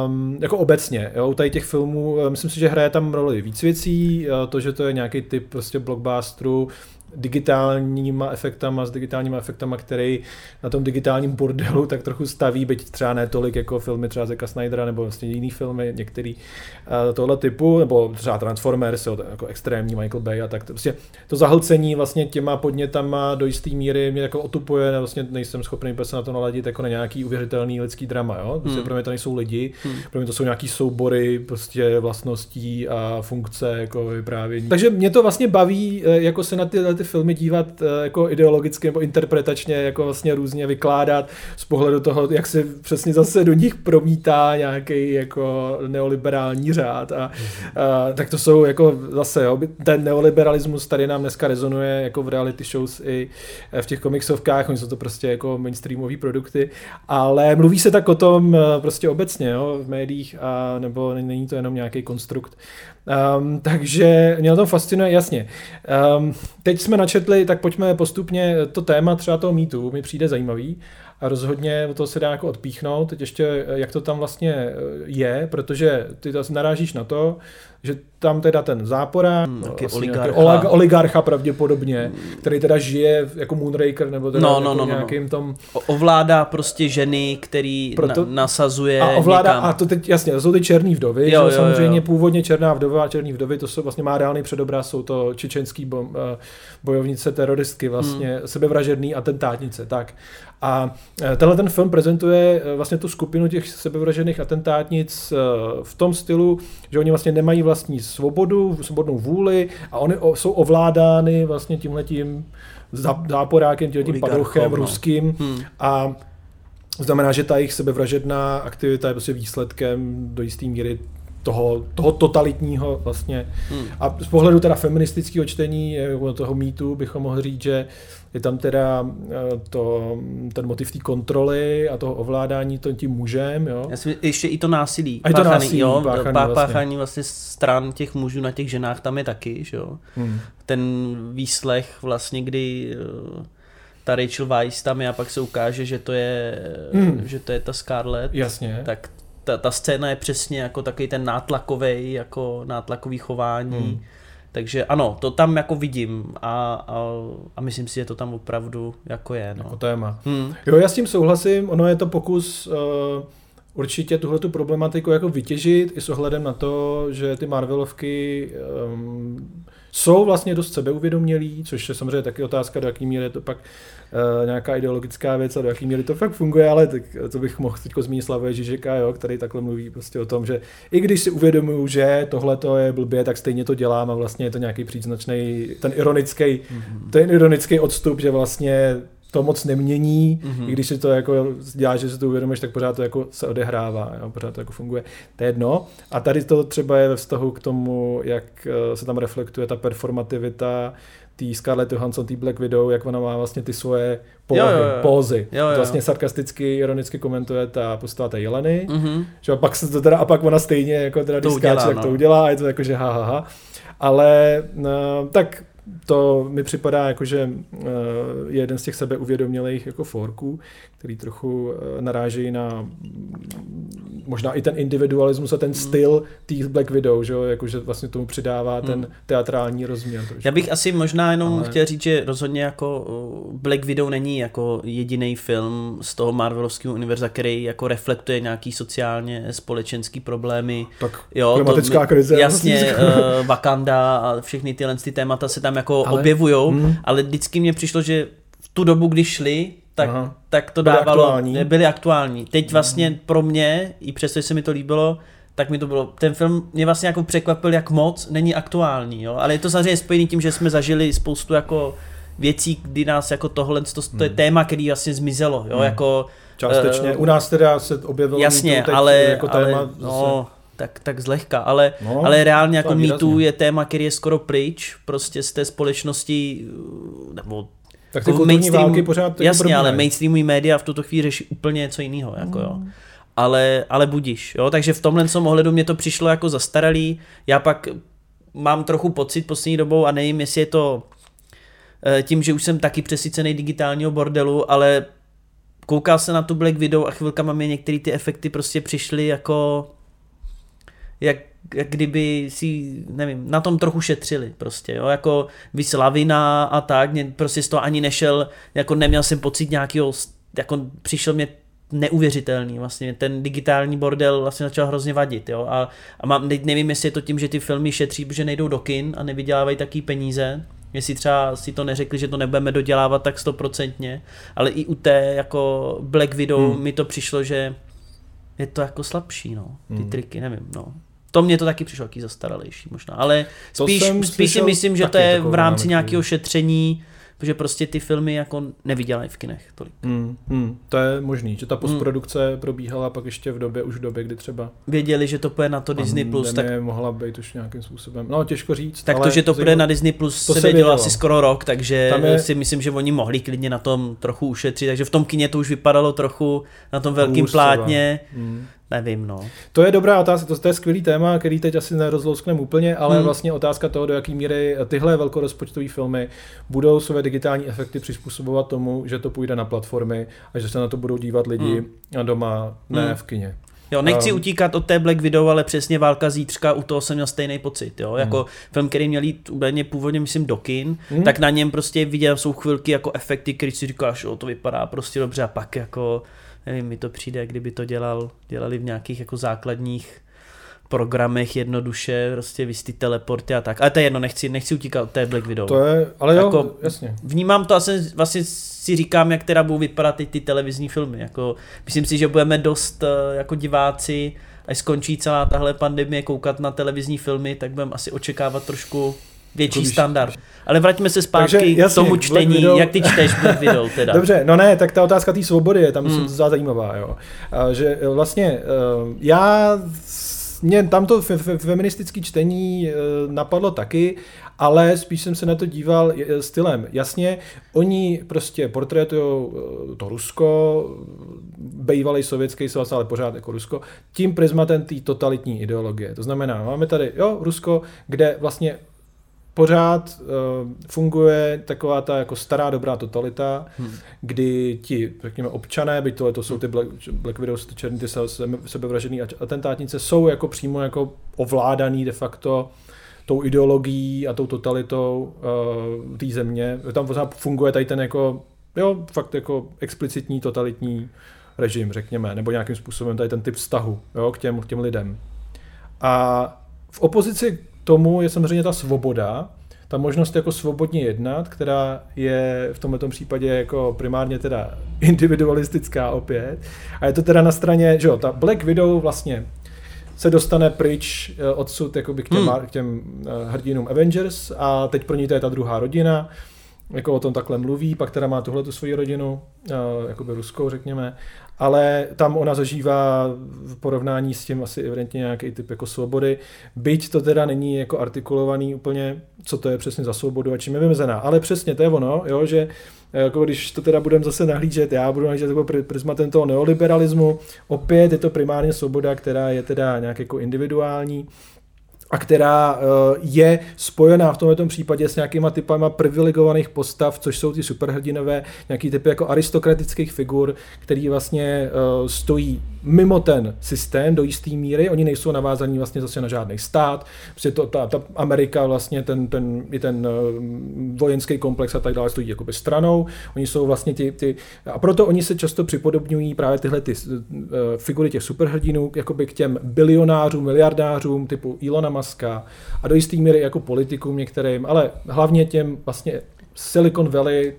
Um, jako obecně, jo, u tady těch filmů, myslím si, že hraje tam roli víc věcí, to, že to je nějaký typ prostě blockbusteru, digitálníma efektama, s digitálníma efektama, který na tom digitálním bordelu tak trochu staví, byť třeba ne tolik jako filmy třeba Zeka Snydera nebo vlastně jiný filmy, některý uh, tohle typu, nebo třeba Transformers, jo, jako extrémní Michael Bay a tak. To, prostě to zahlcení vlastně těma podnětama do jisté míry mě jako otupuje, vlastně nejsem schopný se na to naladit jako na nějaký uvěřitelný lidský drama, jo. Prostě Hmm. pro mě to nejsou lidi, Hmm. pro mě to jsou nějaký soubory prostě vlastností a funkce jako vyprávění. Takže mě to vlastně baví eh, jako se na ty, ty filmy dívat eh, jako ideologicky nebo interpretačně jako vlastně různě vykládat z pohledu toho, jak se přesně zase do nich promítá nějaký jako neoliberální řád. A, a tak to jsou jako zase, jo, ten neoliberalismus tady nám dneska rezonuje jako v reality shows i v těch komiksovkách, oni jsou to prostě jako mainstreamové produkty, ale mluví se tak o tom eh, prostě obecně, jo, v médiích a nebo není to jenom nějaký konstrukt. Um, takže mě na tom fascinuje, jasně. Um, teď jsme načetli, tak pojďme postupně to téma třeba toho mýtu, mi přijde zajímavý. a rozhodně od toho se dá jako odpíchnout. Teď ještě, jak to tam vlastně eh, je, protože ty to narážíš na to, že tam teda ten zápora, Hmm, vlastně oligarcha. olig- oligarcha pravděpodobně, který teda žije jako Moonraker, nebo teda No, jako no, no, no, no. nějakým tom O- Ovládá prostě ženy, který Proto- na, nasazuje a ovládá, někam. a to teď, jasně, to jsou ty černý vdovy, Jo, že jo, samozřejmě jo. původně černá vdova a černý vdovy, to jsou vlastně má reálný předobraz, jsou to čečenský bom, eh, bojovnice, teroristky, vlastně Hmm. sebevražedný atentátnice, tak. A eh, tenhle ten film prezentuje eh, vlastně tu skupinu těch sebevražedných atentátnic v tom stylu, že oni vlastně nemají vlastní svobodu, svobodnou vůli a oni jsou ovládány vlastně tímhletím zá- záporákem, tímhletím padouchem no. ruským Hmm. a Znamená, že ta jejich sebevražedná aktivita je prostě výsledkem do jisté míry toho, toho totalitního vlastně. Hmm. A z pohledu teda feministického čtení, eh, toho mýtu, bychom mohli říct, že je tam teda eh, to, ten motiv té kontroly a toho ovládání to tím mužem, jo. Já si, ještě i to násilí. A i to páchaný, násilí jo, páchaný pá, vlastně. páchání vlastně stran těch mužů na těch ženách tam je taky, že jo. Hmm. Ten výslech vlastně, kdy eh, ta Rachel Weisz tam je a pak se ukáže, že to je, Hmm. že to je ta Scarlett. Jasně. Tak ta, ta scéna je přesně jako takový ten nátlakový, jako nátlakový chování. Hmm. Takže ano, to tam jako vidím a, a, a myslím si, že to tam opravdu jako je. No. Jako téma. Hmm. Jo, já s tím souhlasím, ono je to pokus uh, určitě tuhle tu problematiku jako vytěžit i s ohledem na to, že ty Marvelovky um, jsou vlastně dost sebeuvědomělí, což je samozřejmě taky otázka, do jaký míry je to pak uh, nějaká ideologická věc a do jaký míry to fakt funguje, ale tak, to bych mohl teď zmínit Slavoj Žižeka, jo, který takhle mluví prostě o tom, že i když si uvědomuju, že tohle to je blbě, tak stejně to dělám a vlastně je to nějaký příznačný, ten ironický, mm-hmm. ten ironický odstup, že vlastně to moc nemění, Mhm. mm-hmm. i když si to jako děláš, že si to uvědomíš, tak pořád to jako se odehrává, jo, pořád to jako funguje. To je jedno. A tady to třeba je ve vztahu k tomu, jak eh, se tam reflektuje ta performativita tý Scarlett Johansson, tý Black Widow, jak ona má vlastně ty svoje pohy, Jo, jo, jo. pózy. Jo, jo. Vlastně sarkasticky, ironicky komentuje ta postava té Jeleny, Mhm. že a pak se to teda, a pak ona stejně jako teda, To když udělá, skáče, tak no. to udělá a je to jako, že ha, ha, ha. Ale no, tak to mi připadá jako, že eh, je jeden z těch sebeuvědomělých jako forků, který trochu eh, narážejí na mm, možná i ten individualismus a ten styl těch Black Widow, že jo, jakože vlastně tomu přidává ten teatrální rozměr. Trošku. Já bych asi možná jenom Ale- chtěl říct, že rozhodně jako uh, Black Widow není jako jediný film z toho Marvelovského univerza, který jako reflektuje nějaký sociálně společenský problémy. Tak Jo, klimatická krize. Jasně, uh, Wakanda a všechny tyhle ty témata se tam jako Ale- objevujou, mm. mm. ale vždycky mně přišlo, že v tu dobu, kdy šli, tak, Aha. tak to Byly dávalo, aktuální. byly aktuální. Teď vlastně pro mě, i přesto, že se mi to líbilo, tak mi to bylo, ten film mě vlastně jako překvapil, jak moc není aktuální, jo? ale je to samozřejmě spojený tím, že jsme zažili spoustu jako věcí, kdy nás jako tohle, to, to Hmm. je téma, který vlastně zmizelo, jo, jako Částečně. eh, U nás teda se objevilo Jasně, teď ale, jako téma ale zase. no, tak, tak zlehka, ale, No, ale reálně jako výrazně. je téma, který je skoro pryč, prostě z té společnosti, uh, nebo tak ty jako kulturní války pořád jako jasně, ale mainstreamový média v tuto chvíli řeší úplně něco jiného, jako jo. Mm. Ale, ale budíš, jo, takže v tomhle tom ohledu mě to přišlo jako zastaralý, já pak mám trochu pocit poslední dobou a nevím, jestli je to eh, tím, že už jsem taky přesycený digitálního bordelu, ale koukal se na tu Black Widow a chvilkama mi některé ty efekty prostě přišly jako jak, jak kdyby si, nevím, na tom trochu šetřili prostě, jo, jako vyslavina a tak, mě prostě z toho ani nešel, jako neměl jsem pocit nějakého, jako přišel mě neuvěřitelný vlastně, ten digitální bordel vlastně začal hrozně vadit, jo, a, a mám, nevím, jestli je to tím, že ty filmy šetří, protože nejdou do kin a nevydělávají taký peníze, jestli třeba si to neřekli, že to nebudeme dodělávat tak stoprocentně, ale i u té jako Black Widow hmm. mi to přišlo, že je to jako slabší, no, ty Hmm. triky, nevím, no. To mě to taky přišlo taky zastaralejší možná, ale spíš, spíš si myslím, že to je v rámci nějakého šetření, protože prostě ty filmy jako nevydělají v kinech tolik. Hmm, hmm, to je možný, že ta postprodukce probíhala pak ještě v době, už v době, kdy třeba Věděli, že to půjde na to Disney+, Plus, tak, mohla být už nějakým způsobem, no těžko říct. tak to, že to půjde na Disney+, Plus To se se vědělo asi skoro rok, takže Tam je- si myslím, že oni mohli klidně na tom trochu ušetřit, takže v tom kině to už vypadalo trochu na tom velkým Hůř plátně, Hmm. Nevím, no. To je dobrá otázka, to, to je skvělý téma, který teď asi nerozlouskneme úplně, ale hmm. vlastně otázka toho, do jaký míry tyhle velkorozpočtové filmy budou své digitální efekty přizpůsobovat tomu, že to půjde na platformy a že se na to budou dívat lidi hmm. doma, ne hmm. v kině. Jo, nechci um, utíkat od té Black Widow, ale přesně Válka zítřka, u toho jsem měl stejný pocit, jo, jako hmm. film, který měl jít údajně původně, myslím, do kin, hmm. tak na něm prostě viděl, jsou chvilky jako efekty, který si říkáš, jo, to vypadá prostě dobře a pak jako nevím, mi to přijde, kdyby to dělal, dělali v nějakých jako základních programech jednoduše, prostě vystý teleporty a tak. Ale to je jedno, nechci, nechci utíkat od té Black Widow. To je, ale jo, jako, jasně. Vnímám to asi, vlastně si říkám, jak teda budou vypadat ty, ty televizní filmy. Jako, myslím si, že budeme dost eh, jako diváci, až skončí celá tahle pandemie, koukat na televizní filmy, tak budeme asi očekávat trošku větší jako standard. Ale vraťme se zpátky Takže, jasně, k tomu čtení, Widow... jak ty čteš Black Widow teda. Dobře, no ne, tak ta otázka té svobody je tam hmm. myslím zajímavá, jo. A, že vlastně eh, já mě tam to feministické čtení eh, napadlo taky, ale spíš jsem se na to díval stylem. Jasně, oni prostě portrétují to Rusko, bývalý sovětský svaz, ale pořád jako Rusko, tím prismatem té totalitní ideologie. To znamená, máme tady, jo, Rusko, kde vlastně pořád uh, funguje taková ta jako stará dobrá totalita, hmm. kdy ti, řekněme, občané, byť tohle to jsou ty Black, Black Widows, ty černý, ty sebevražený atentátnice, jsou jako přímo jako ovládaný de facto tou ideologií a tou totalitou uh, té země. Tam pořád funguje tady ten jako, jo, fakt jako explicitní totalitní režim, řekněme, nebo nějakým způsobem tady ten typ vztahu jo, k, těm, k těm lidem. A v opozici tomu je samozřejmě ta svoboda, ta možnost jako svobodně jednat, která je v tomto případě jako primárně teda individualistická opět. A je to teda na straně, že jo, ta Black Widow vlastně se dostane pryč eh, odsud jakoby k těm, hmm. k těm eh, hrdinům Avengers a teď pro ní to je ta druhá rodina, jako o tom takhle mluví, pak teda má tuhle tu svoji rodinu, eh, jakoby ruskou řekněme, ale tam ona zažívá v porovnání s tím asi evidentně nějaký typ jako svobody, byť to teda není jako artikulovaný úplně, co to je přesně za svobodu a čím je vymezená, ale přesně to je ono, jo, že jako když to teda budeme zase nahlížet, já budu nahlížet jako prismatem toho neoliberalismu, opět je to primárně svoboda, která je teda nějak jako individuální, a která eh, je spojená v tomto případě s nějakýma typama privilegovaných postav, což jsou ty superhrdinové, nějaký typy jako aristokratických figur, který vlastně eh, stojí mimo ten systém do jisté míry, oni nejsou navázaní vlastně zase na žádný stát, prostě to, ta, ta Amerika vlastně ten, ten, i ten eh, vojenský komplex a tak dále stojí jakoby stranou, oni jsou vlastně ti, ty, a proto oni se často připodobňují právě tyhle ty figury těch superhrdinů jakoby k těm bilionářům, miliardářům typu Ilona Muska a do jisté míry jako politikům některým, ale hlavně těm vlastně Silicon Valley,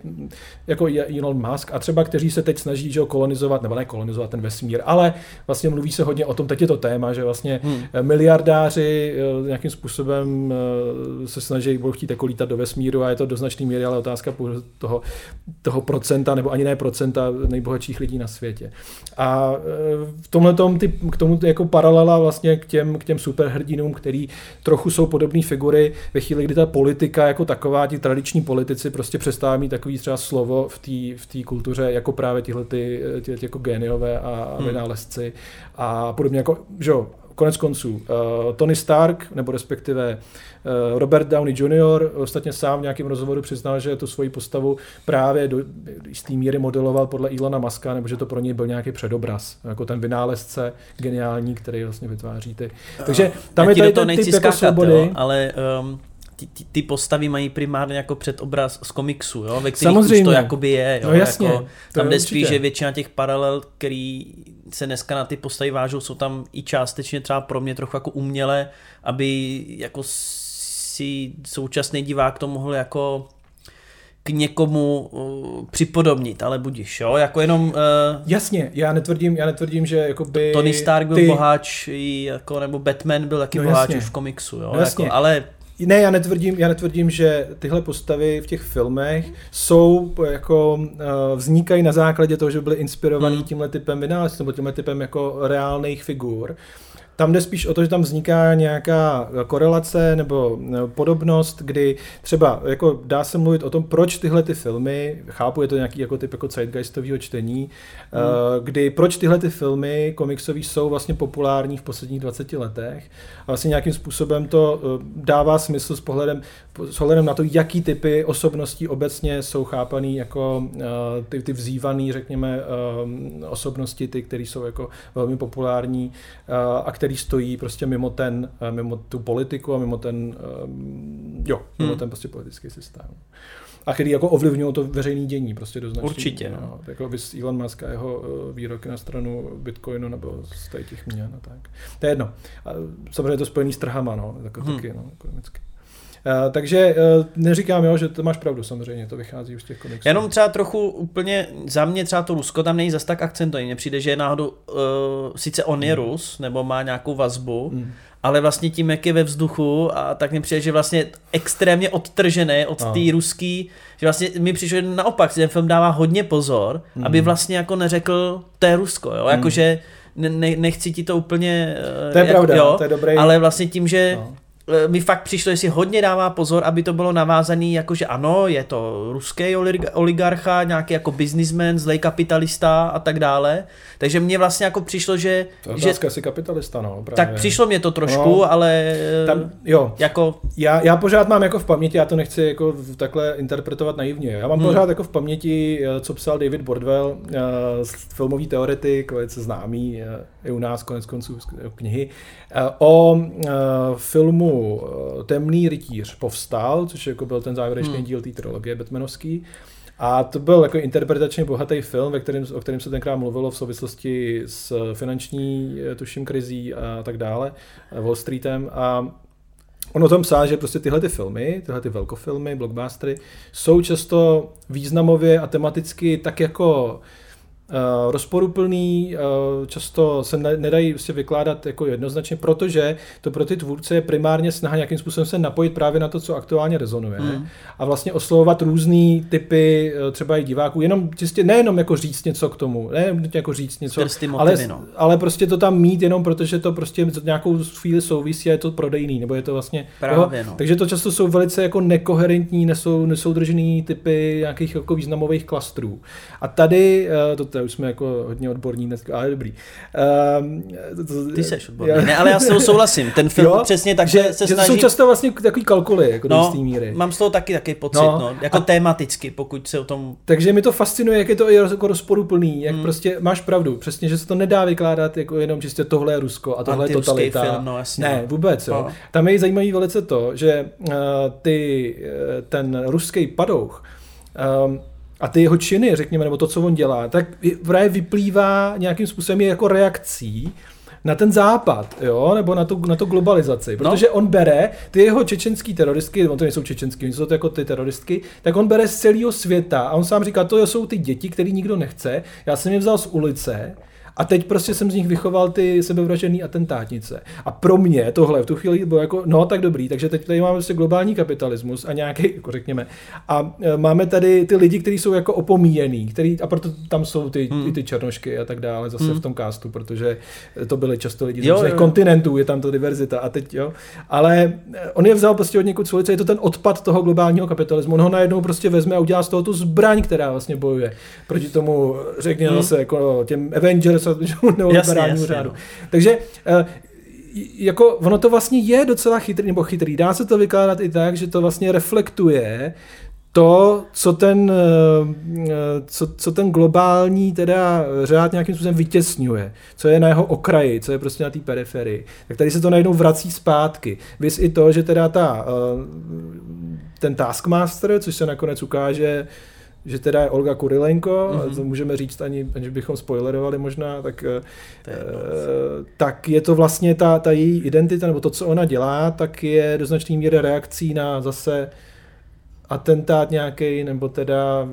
jako Elon Musk a třeba kteří se teď snaží že kolonizovat, nebo ne kolonizovat ten vesmír, ale vlastně mluví se hodně o tom, teď je to téma, že vlastně hmm. miliardáři eh, nějakým způsobem eh, se snaží, budou chtít jako lítat do vesmíru a je to do značné míry, ale otázka toho, toho procenta, nebo ani ne procenta nejbohatších lidí na světě. A eh, v tomhle tom, k tomu jako paralela vlastně k těm, k těm superhrdinům, který trochu jsou podobné figury ve chvíli, kdy ta politika jako taková, ti tradiční politici si prostě přestávají mít takový třeba slovo v té v tý kultuře, jako právě tyhle ty, ty, ty jako géniové a hmm. vynálezci a podobně jako, že jo, konec konců, uh, Tony Stark, nebo respektive uh, Robert Downey Jr. ostatně sám v nějakém rozhovoru přiznal, že tu svoji postavu právě do jisté míry modeloval podle Ilona Maska, nebo že to pro něj byl nějaký předobraz, jako ten vynálezce geniální, který vlastně vytváří ty. Takže tam Já je tady ten typ jako svobody. Jo, ale um, ty, ty, ty postavy mají primárně jako předobraz z komiksu, jo, ve kterých Samozřejmě. už to jakoby je. Jo, no jasně, jako, tam jde spíš, že většina těch paralel, který se dneska na ty postavy vážou, jsou tam i částečně třeba pro mě trochu jako uměle, aby jako si současný divák to mohl jako k někomu uh, připodobnit, ale budíš, jo, jako jenom... Uh, Jasně, já netvrdím, já netvrdím, že jako by Tony Stark byl ty... boháč, jako, nebo Batman byl taky no, boháč v komiksu, jo, no, jasně. jako, ale Ne, já netvrdím, já netvrdím, že tyhle postavy v těch filmech jsou jako uh, vznikají na základě toho, že byly inspirovaný Hmm. tímhle typem vynálezců nebo tímhle typem jako reálných figur. Tam jde spíš o to, že tam vzniká nějaká korelace nebo eh, podobnost, kdy třeba jako dá se mluvit o tom, proč tyhle ty filmy, chápu, je to nějaký jako typ jako zeitgeistového čtení, Hmm. eh, kdy proč tyhle ty filmy komiksové jsou vlastně populární v posledních 20 letech a vlastně nějakým způsobem to dává smysl s pohledem, s ohledem na to, jaký typy osobností obecně jsou chápaný jako ty, ty vzývaný, řekněme, osobnosti, ty, které jsou jako velmi populární a který stojí prostě mimo ten, eh, mimo tu politiku a mimo ten, eh, jo, mimo Hmm. ten prostě politický systém. A který jako ovlivňují to veřejné dění prostě do Určitě, no. No, jako vys Elon Musk a jeho eh, výroky na stranu Bitcoinu nebo z těch měn a tak. To je jedno. A samozřejmě je to spojený s trhama, no, jako Hmm. taky, no, ekonomicky. Uh, takže uh, neříkám, jo, že to máš pravdu, samozřejmě, to vychází už z těch komiksů. Jenom třeba trochu úplně, za mě třeba to Rusko tam není zas tak akcentovaný. Mně přijde, že je náhodou, uh, sice on je Rus, nebo má nějakou vazbu, Mm. ale vlastně tím, jak je ve vzduchu, a tak mi přijde, že vlastně extrémně odtržený od té ruský, že vlastně mi přišlo, že naopak si ten film dává hodně pozor, Mm. aby vlastně jako neřekl, to je Rusko, jo, jakože ne, ne, nechci ti to úplně... eh, To je jak, pravda, jo, to je dobrý- Ale vlastně tím, že No. Eh, mi fakt přišlo, že si hodně dává pozor, aby to bylo navázané, jakože ano, je to ruský olig- oligarcha, nějaký jako businessman, zlej kapitalista a tak dále. Takže mně vlastně jako přišlo, že, To je že asi kapitalista, no, právě. tak přišlo mě to trošku, No, ale Tam, jo, jako já, já pořád mám jako v paměti, já to nechci jako takhle interpretovat naivně, já mám Hmm. pořád jako v paměti, eh, co psal David Bordwell, eh, filmový teoretik, velice známý, eh, i u nás konec konců knihy, eh, o eh, filmu eh, Temný rytíř povstal, což jako byl ten závěrečný Hmm. díl té trilogie Batmanovský. A to byl jako interpretačně bohatý film, ve kterém, o kterém se tenkrát mluvilo v souvislosti s finanční, tuším, krizí a tak dále, Wall Streetem. A On o tom psal, že prostě tyhle ty filmy, tyhle ty velkofilmy, blockbustery, jsou často významově a tematicky tak jako uh, rozporuplný, uh, často se ne, nedají prostě vykládat jako jednoznačně, protože to pro ty tvůrce je primárně snaha nějakým způsobem se napojit právě na to, co aktuálně rezonuje Mm. a vlastně oslovovat různý typy uh, třeba i diváků, jenom čistě nejenom jako říct něco k tomu, nejenom jako říct něco, ty ale, motivy, no. ale prostě to tam mít jenom protože to prostě nějakou chvíli souvisí a je to prodejný, nebo je to vlastně Právě, jo, no. takže to často jsou velice jako nekoherentní, nesou, nesoudržený typy nějakých jako významových klastrů. A tady, to, to už jsme jako hodně odborní dneska, ale dobrý. Um, to, to, ty seš odborný. Ne, ale já s tou souhlasím. Ten film Jo, přesně tak, že, se že to snaží... jsou často vlastně takový kalkuly, jako do no, jistý míry. mám z toho taky taky pocit, No, no, jako a- tematicky, pokud se o tom... Takže mi to fascinuje, jak je to jako rozporuplný, jak Hmm. prostě máš pravdu, přesně, že se to nedá vykládat jako jenom čistě tohle je Rusko a tohle je totalita. film, no jasně, ne, no. vůbec, jo. No. Tam je zajímavý velice to, že uh, ty, uh, ten ruský padouch um, a ty jeho činy, řekněme, nebo to, co on dělá, tak právě vyplývá nějakým způsobem jako reakcí na ten západ, jo, nebo na tu, na tu globalizaci, protože no. on bere ty jeho čečenský teroristky, on to nejsou čečenský, oni jsou to jako ty teroristky, tak on bere z celého světa a on sám říká, to jsou ty děti, které nikdo nechce, já jsem je vzal z ulice, a teď prostě jsem z nich vychoval ty sebevražený atentátnice. A pro mě tohle v tu chvíli bylo jako, no tak dobrý, takže teď tady máme prostě globální kapitalismus a nějaký, jako řekněme, a e, máme tady ty lidi, kteří jsou jako opomíjený, který, a proto tam jsou ty, hmm. i ty černošky a tak dále zase hmm. v tom castu, protože to byly často lidi z Jo, různých jo. kontinentů, je tam to diverzita a teď jo. Ale e, on je vzal prostě od někud z ulice, je to ten odpad toho globálního kapitalismu. On ho najednou prostě vezme a udělá z toho tu zbraň, která vlastně bojuje proti tomu, řekněme Hmm. zase, jako těm Avengers neoliberálnímu jasně, řádu. no. Takže eh, jako ono to vlastně je docela chytrý, nebo chytrý. Dá se to vykládat i tak, že to vlastně reflektuje to, co ten, eh, co, co ten globální teda řád nějakým způsobem vytěsňuje, co je na jeho okraji, co je prostě na té periferii, tak tady se to najednou vrací zpátky. Vys i to, že teda ta, eh, ten Taskmaster, což se nakonec ukáže, že teda je Olga Kurilenko, mm-hmm. to můžeme říct, ani, aniž bychom spoilerovali možná, tak, eh, To je eh, tak je to vlastně ta, ta její identita, nebo to, co ona dělá, tak je do značné míry reakcí na zase atentát nějaký, nebo teda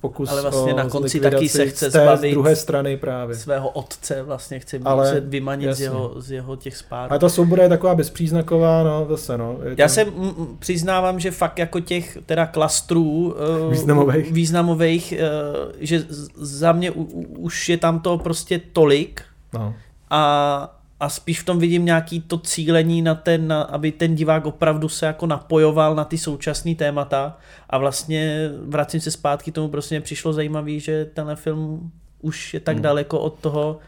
pokus Ale vlastně o na konci taky se chce z té zbavit druhé strany právě. Svého otce vlastně chce Ale- se vymanit z jasně. jeho, z jeho těch spárů. A ta souboda je taková bezpříznaková, no zase no. Je Já se mm, přiznávám, že fakt jako těch teda klastrů uh, Významových. významových uh, že z- za mě u, už je tam to prostě tolik No. a, a spíš v tom vidím nějaký to cílení na ten, na, aby ten divák opravdu se jako napojoval na ty současné témata a vlastně vracím se zpátky tomu prostě mě přišlo zajímavý, že tenhle film už je tak Hmm. daleko od toho,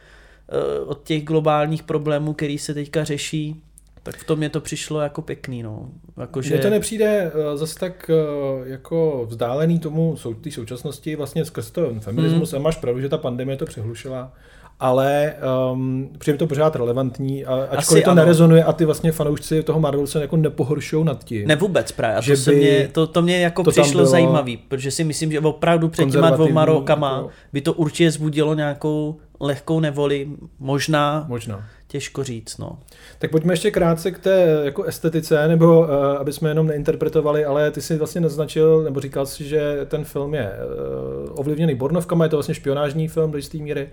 eh, od těch globálních problémů, který se teďka řeší, tak v tom mě to přišlo jako pěkný, no. Jako, Mně to nepřijde uh, zase tak uh, jako vzdálený tomu sou, té současnosti, vlastně skrz ten feminismus Hmm. a máš pravdu, že ta pandemie to přehlušila, ale um, přijde to pořád relevantní, a, ačkoliv Asi to ano. nerezonuje a ty vlastně fanoušci toho Marvelu se jako nepohoršou nad tím. Ne vůbec právě, a to, se mě, to, to mě jako to přišlo zajímavý, protože si myslím, že opravdu před těma dvouma rokama jako- by to určitě zbudilo nějakou lehkou nevoli, možná, Možná. Těžko říct, no. Tak pojďme ještě krátce k té jako estetice, nebo uh, aby jsme jenom neinterpretovali, ale ty si vlastně naznačil, nebo říkal si, že ten film je uh, ovlivněný Bornovkama, je to vlastně špionážní film do jisté míry.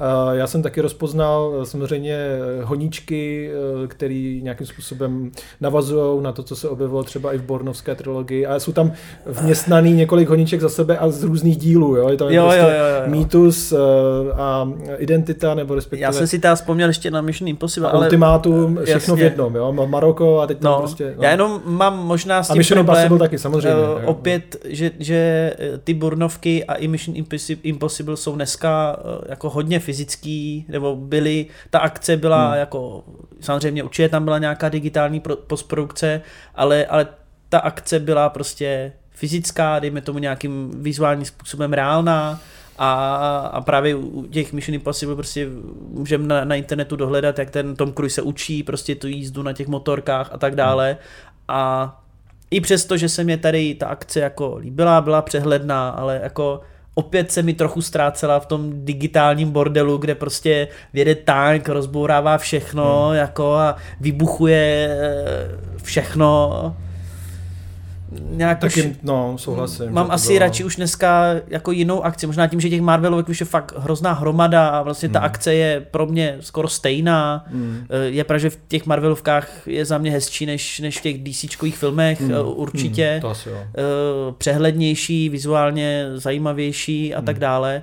Uh, já jsem taky rozpoznal samozřejmě honíčky, uh, který nějakým způsobem navazují na to, co se objevilo třeba i v Bornovské trilogii. A jsou tam vměstnaný několik honíček za sebe a z různých dílů. Jo? Je to Jo, prostě jo, jo, jo. mýtus uh, a identita, nebo respektive Já jsem si teda vzpomněl ještě na Mission Impossible, a ale... ultimátum, všechno v jasně. jednom, jo? Ma- Maroko a teď tam No, prostě... No. já jenom mám možná s A tím Mission problém, Impossible taky, samozřejmě, jo. opět, že, že eh, ty Burnovky a i Mission Impossi- Impossible jsou dneska eh, jako hodně fyzický, nebo byly, ta akce byla Hmm. jako, samozřejmě určitě tam byla nějaká digitální pro, postprodukce, ale, ale ta akce byla prostě fyzická, dejme tomu nějakým vizuálním způsobem reálná, a, a právě u těch Mission Impossible prostě můžeme na, na internetu dohledat, jak ten Tom Cruise se učí prostě tu jízdu na těch motorkách a tak dále. A i přesto, že se mě tady ta akce jako líbila, byla přehledná, ale jako opět se mi trochu ztrácela v tom digitálním bordelu, kde prostě vjede tank, rozbourává všechno Hmm. jako a vybuchuje eh, všechno. Nějak už- Taky, no, souhlasím. Mám asi bylo- radši už dneska jako jinou akci. Možná tím, že těch Marvelovek už je fakt hrozná hromada a vlastně ta Hmm. akce je pro mě skoro stejná. Hmm. Eh, Je pravda, že v těch Marvelovkách je za mě hezčí než, než v těch DCčkových filmech Hmm. eh, určitě. Hmm, to asi jo. Eh, Přehlednější, vizuálně zajímavější a Hmm. tak dále.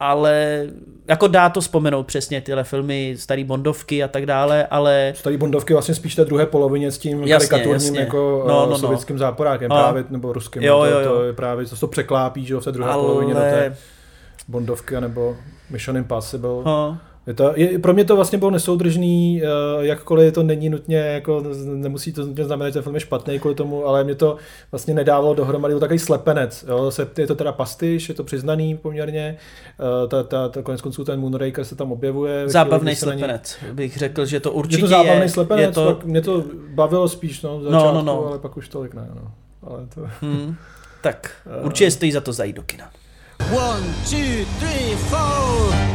Ale jako dá to vzpomenout přesně tyhle filmy, starý Bondovky a tak dále, ale Starý Bondovky vlastně spíš té druhé polovině s tím Jasně, karikaturním jasně. jako No, no, no, no. sovětským záporákem No. právě, nebo ruským. Jo, to, jo, jo. to je právě, to se to překlápí, že jo, v té druhé Ale- polovině do té Bondovky, nebo Mission Impossible. no, Je to, je, pro mě to vlastně bylo nesoudržný, eh, jakkoliv to není nutně, jako nemusí to nutně znamenat, že ten film je špatný kvůli tomu, ale mě to vlastně nedávalo dohromady, byl takový slepenec. Jo? Se, je to teda pastiš, je to přiznaný poměrně, eh, ta, ta, ta, konec konců ten Moonraker se tam objevuje. zábavný slepenec, bych řekl, že to určitě je to zábavný je, slepenec, je to, mě to bavilo spíš no, v No, začátku, no, no. ale pak už tolik ne. No. Ale to... Hmm. Tak, Eh. určitě stojí za to zajít do kina. One, two, three, four.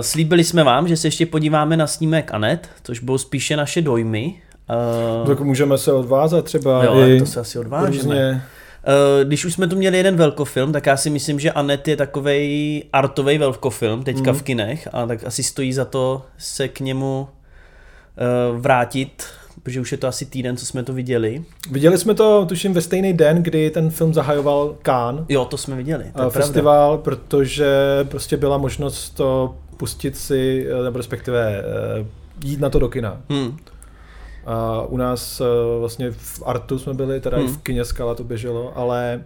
Slíbili jsme vám, že se ještě podíváme na snímek Anet, což budou spíše naše dojmy. Uh, Tak můžeme se odvázat třeba Jo, i to se asi odvážeme. různě. Uh, když už jsme tu měli jeden velkofilm, tak já si myslím, že Anet je takovej artový velkofilm teďka Mhm. v kinech a tak asi stojí za to se k němu uh, vrátit, protože už je to asi týden, co jsme to viděli. Viděli jsme to, tuším, ve stejný den, kdy ten film zahajoval Cannes. Jo, to jsme viděli. To eh, pravda. festival, protože prostě byla možnost to pustit si, eh, nebo respektive eh, jít na to do kina. Hmm. A u nás eh, vlastně v Artu jsme byli, teda i Hmm. v kině Skala to běželo, ale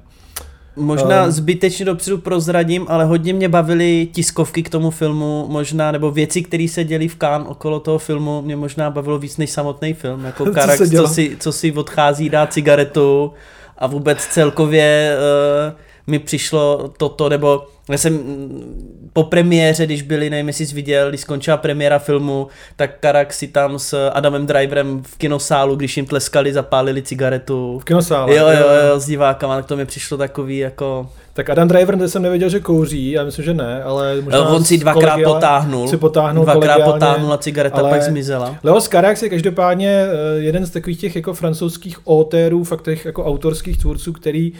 Možná Um, zbytečně dopředu prozradím, ale hodně mě bavily tiskovky k tomu filmu, možná, nebo věci, které se děly v Cannes okolo toho filmu, mě možná bavilo víc než samotný film, jako Co Karax, dělo? co si, co si odchází, dá cigaretu a vůbec celkově uh, mi přišlo toto, nebo já jsem po premiéře, když byli, nevím jestli jsi viděl, když skončila premiéra filmu, tak Karak si tam s Adamem Driverem v kinosálu, když jim tleskali, zapálili cigaretu. V kinosále. Jo, jo, jo, s divákama, tak to mi přišlo takový jako... Tak Adam Driver, jsem nevěděl, že kouří, já myslím, že ne, ale možná On si dvakrát potáhnul, si potáhnul dvakrát kolegiálně, potáhnul a cigareta ale pak zmizela. Leo Carax je každopádně eh, jeden z takových těch jako francouzských autérů, fakt těch jako autorských tvůrců, který Uh,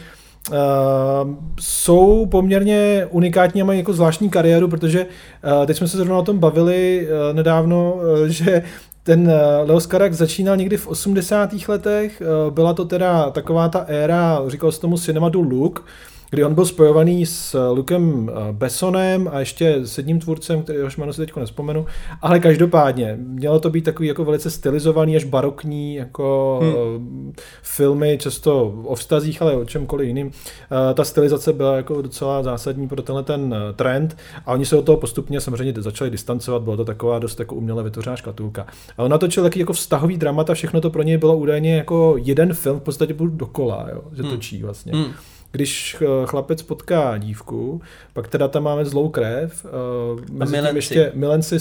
jsou poměrně unikátní a mají jako zvláštní kariéru, protože uh, teď jsme se zrovna o tom bavili uh, nedávno, uh, že ten Leos Carax začínal někdy v 80. letech, byla to teda taková ta éra, říkal se tomu Cinema du Look, kdy on byl spojovaný s Lukem eh, Bessonem a ještě s jedním tvůrcem, který už jméno si teď nespomenu, ale každopádně mělo to být takový jako velice stylizovaný až barokní jako hmm. filmy, často o vztazích, ale o čemkoliv jiným. Eh, Ta stylizace byla jako docela zásadní pro tenhle ten eh, trend a oni se od toho postupně samozřejmě začali distancovat, byla to taková dost jako uměle vytvořená škatulka. A on natočil taky jako vztahový dramata, všechno to pro něj bylo údajně jako jeden film, v podstatě byl dokola, jo, že točí vlastně. Hmm. Když eh, chlapec potká dívku, pak teda tam máme zlou krev, uh, mezi tím milenci. ještě milenci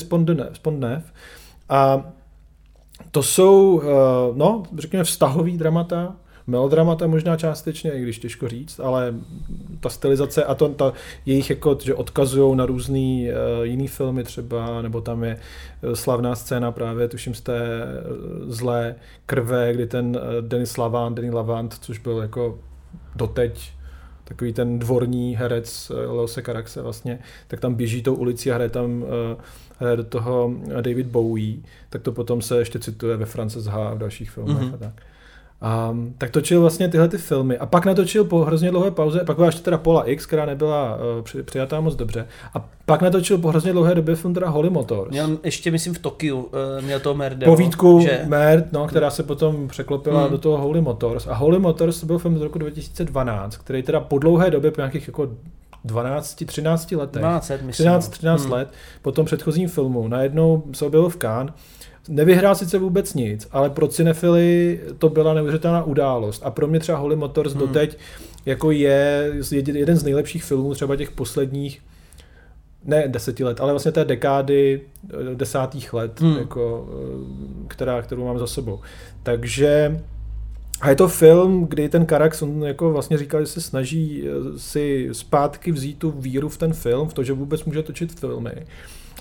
Spondnev. A to jsou, uh, no, řekněme, vztahový dramata, melodramata možná částečně, i když těžko říct, ale ta stylizace a to, ta jejich jako, že odkazují na různý uh, jiný filmy třeba, nebo tam je eh, slavná scéna právě, tuším z té eh, zlé krve, kdy ten eh, Denis Lavant, Denis Lavant, což byl jako doteď takový ten dvorní herec eh, Leose Caraxe vlastně, tak tam běží tou ulicí a hraje tam eh, hraje do toho David Bowie, tak to potom se ještě cituje ve Frances H a v dalších filmech Mhm. mm-hmm. a tak. Um, tak točil vlastně tyhle ty filmy a pak natočil po hrozně dlouhé pauze, pak byla ještě teda Pola X, která nebyla uh, při, přijatá moc dobře a pak natočil po hrozně dlouhé době film teda Holy Motors. Měl ještě, myslím, v Tokiu, uh, měl to Merde. Povídku že? Mert, no, která se potom překlopila Hmm. do toho Holy Motors. A Holy Motors byl film z roku 2012, který teda po dlouhé době, po nějakých jako 12, 13 letech, 12 let, myslím, 13, no. 13 Hmm. let, po tom předchozím filmu, najednou se objevil v Cannes, Nevyhrál sice vůbec nic, ale pro cinefily to byla neuvěřitelná událost. A pro mě třeba Holy Motors Hmm. doteď jako je jeden z nejlepších filmů třeba těch posledních ne deseti let, ale vlastně té dekády eh, desátých let, Hmm. jako, eh, která, kterou mám za sebou. Takže a je to film, kdy ten Karax, on jako vlastně říkal, že se snaží eh, si zpátky vzít tu víru v ten film, v to, že vůbec může točit filmy.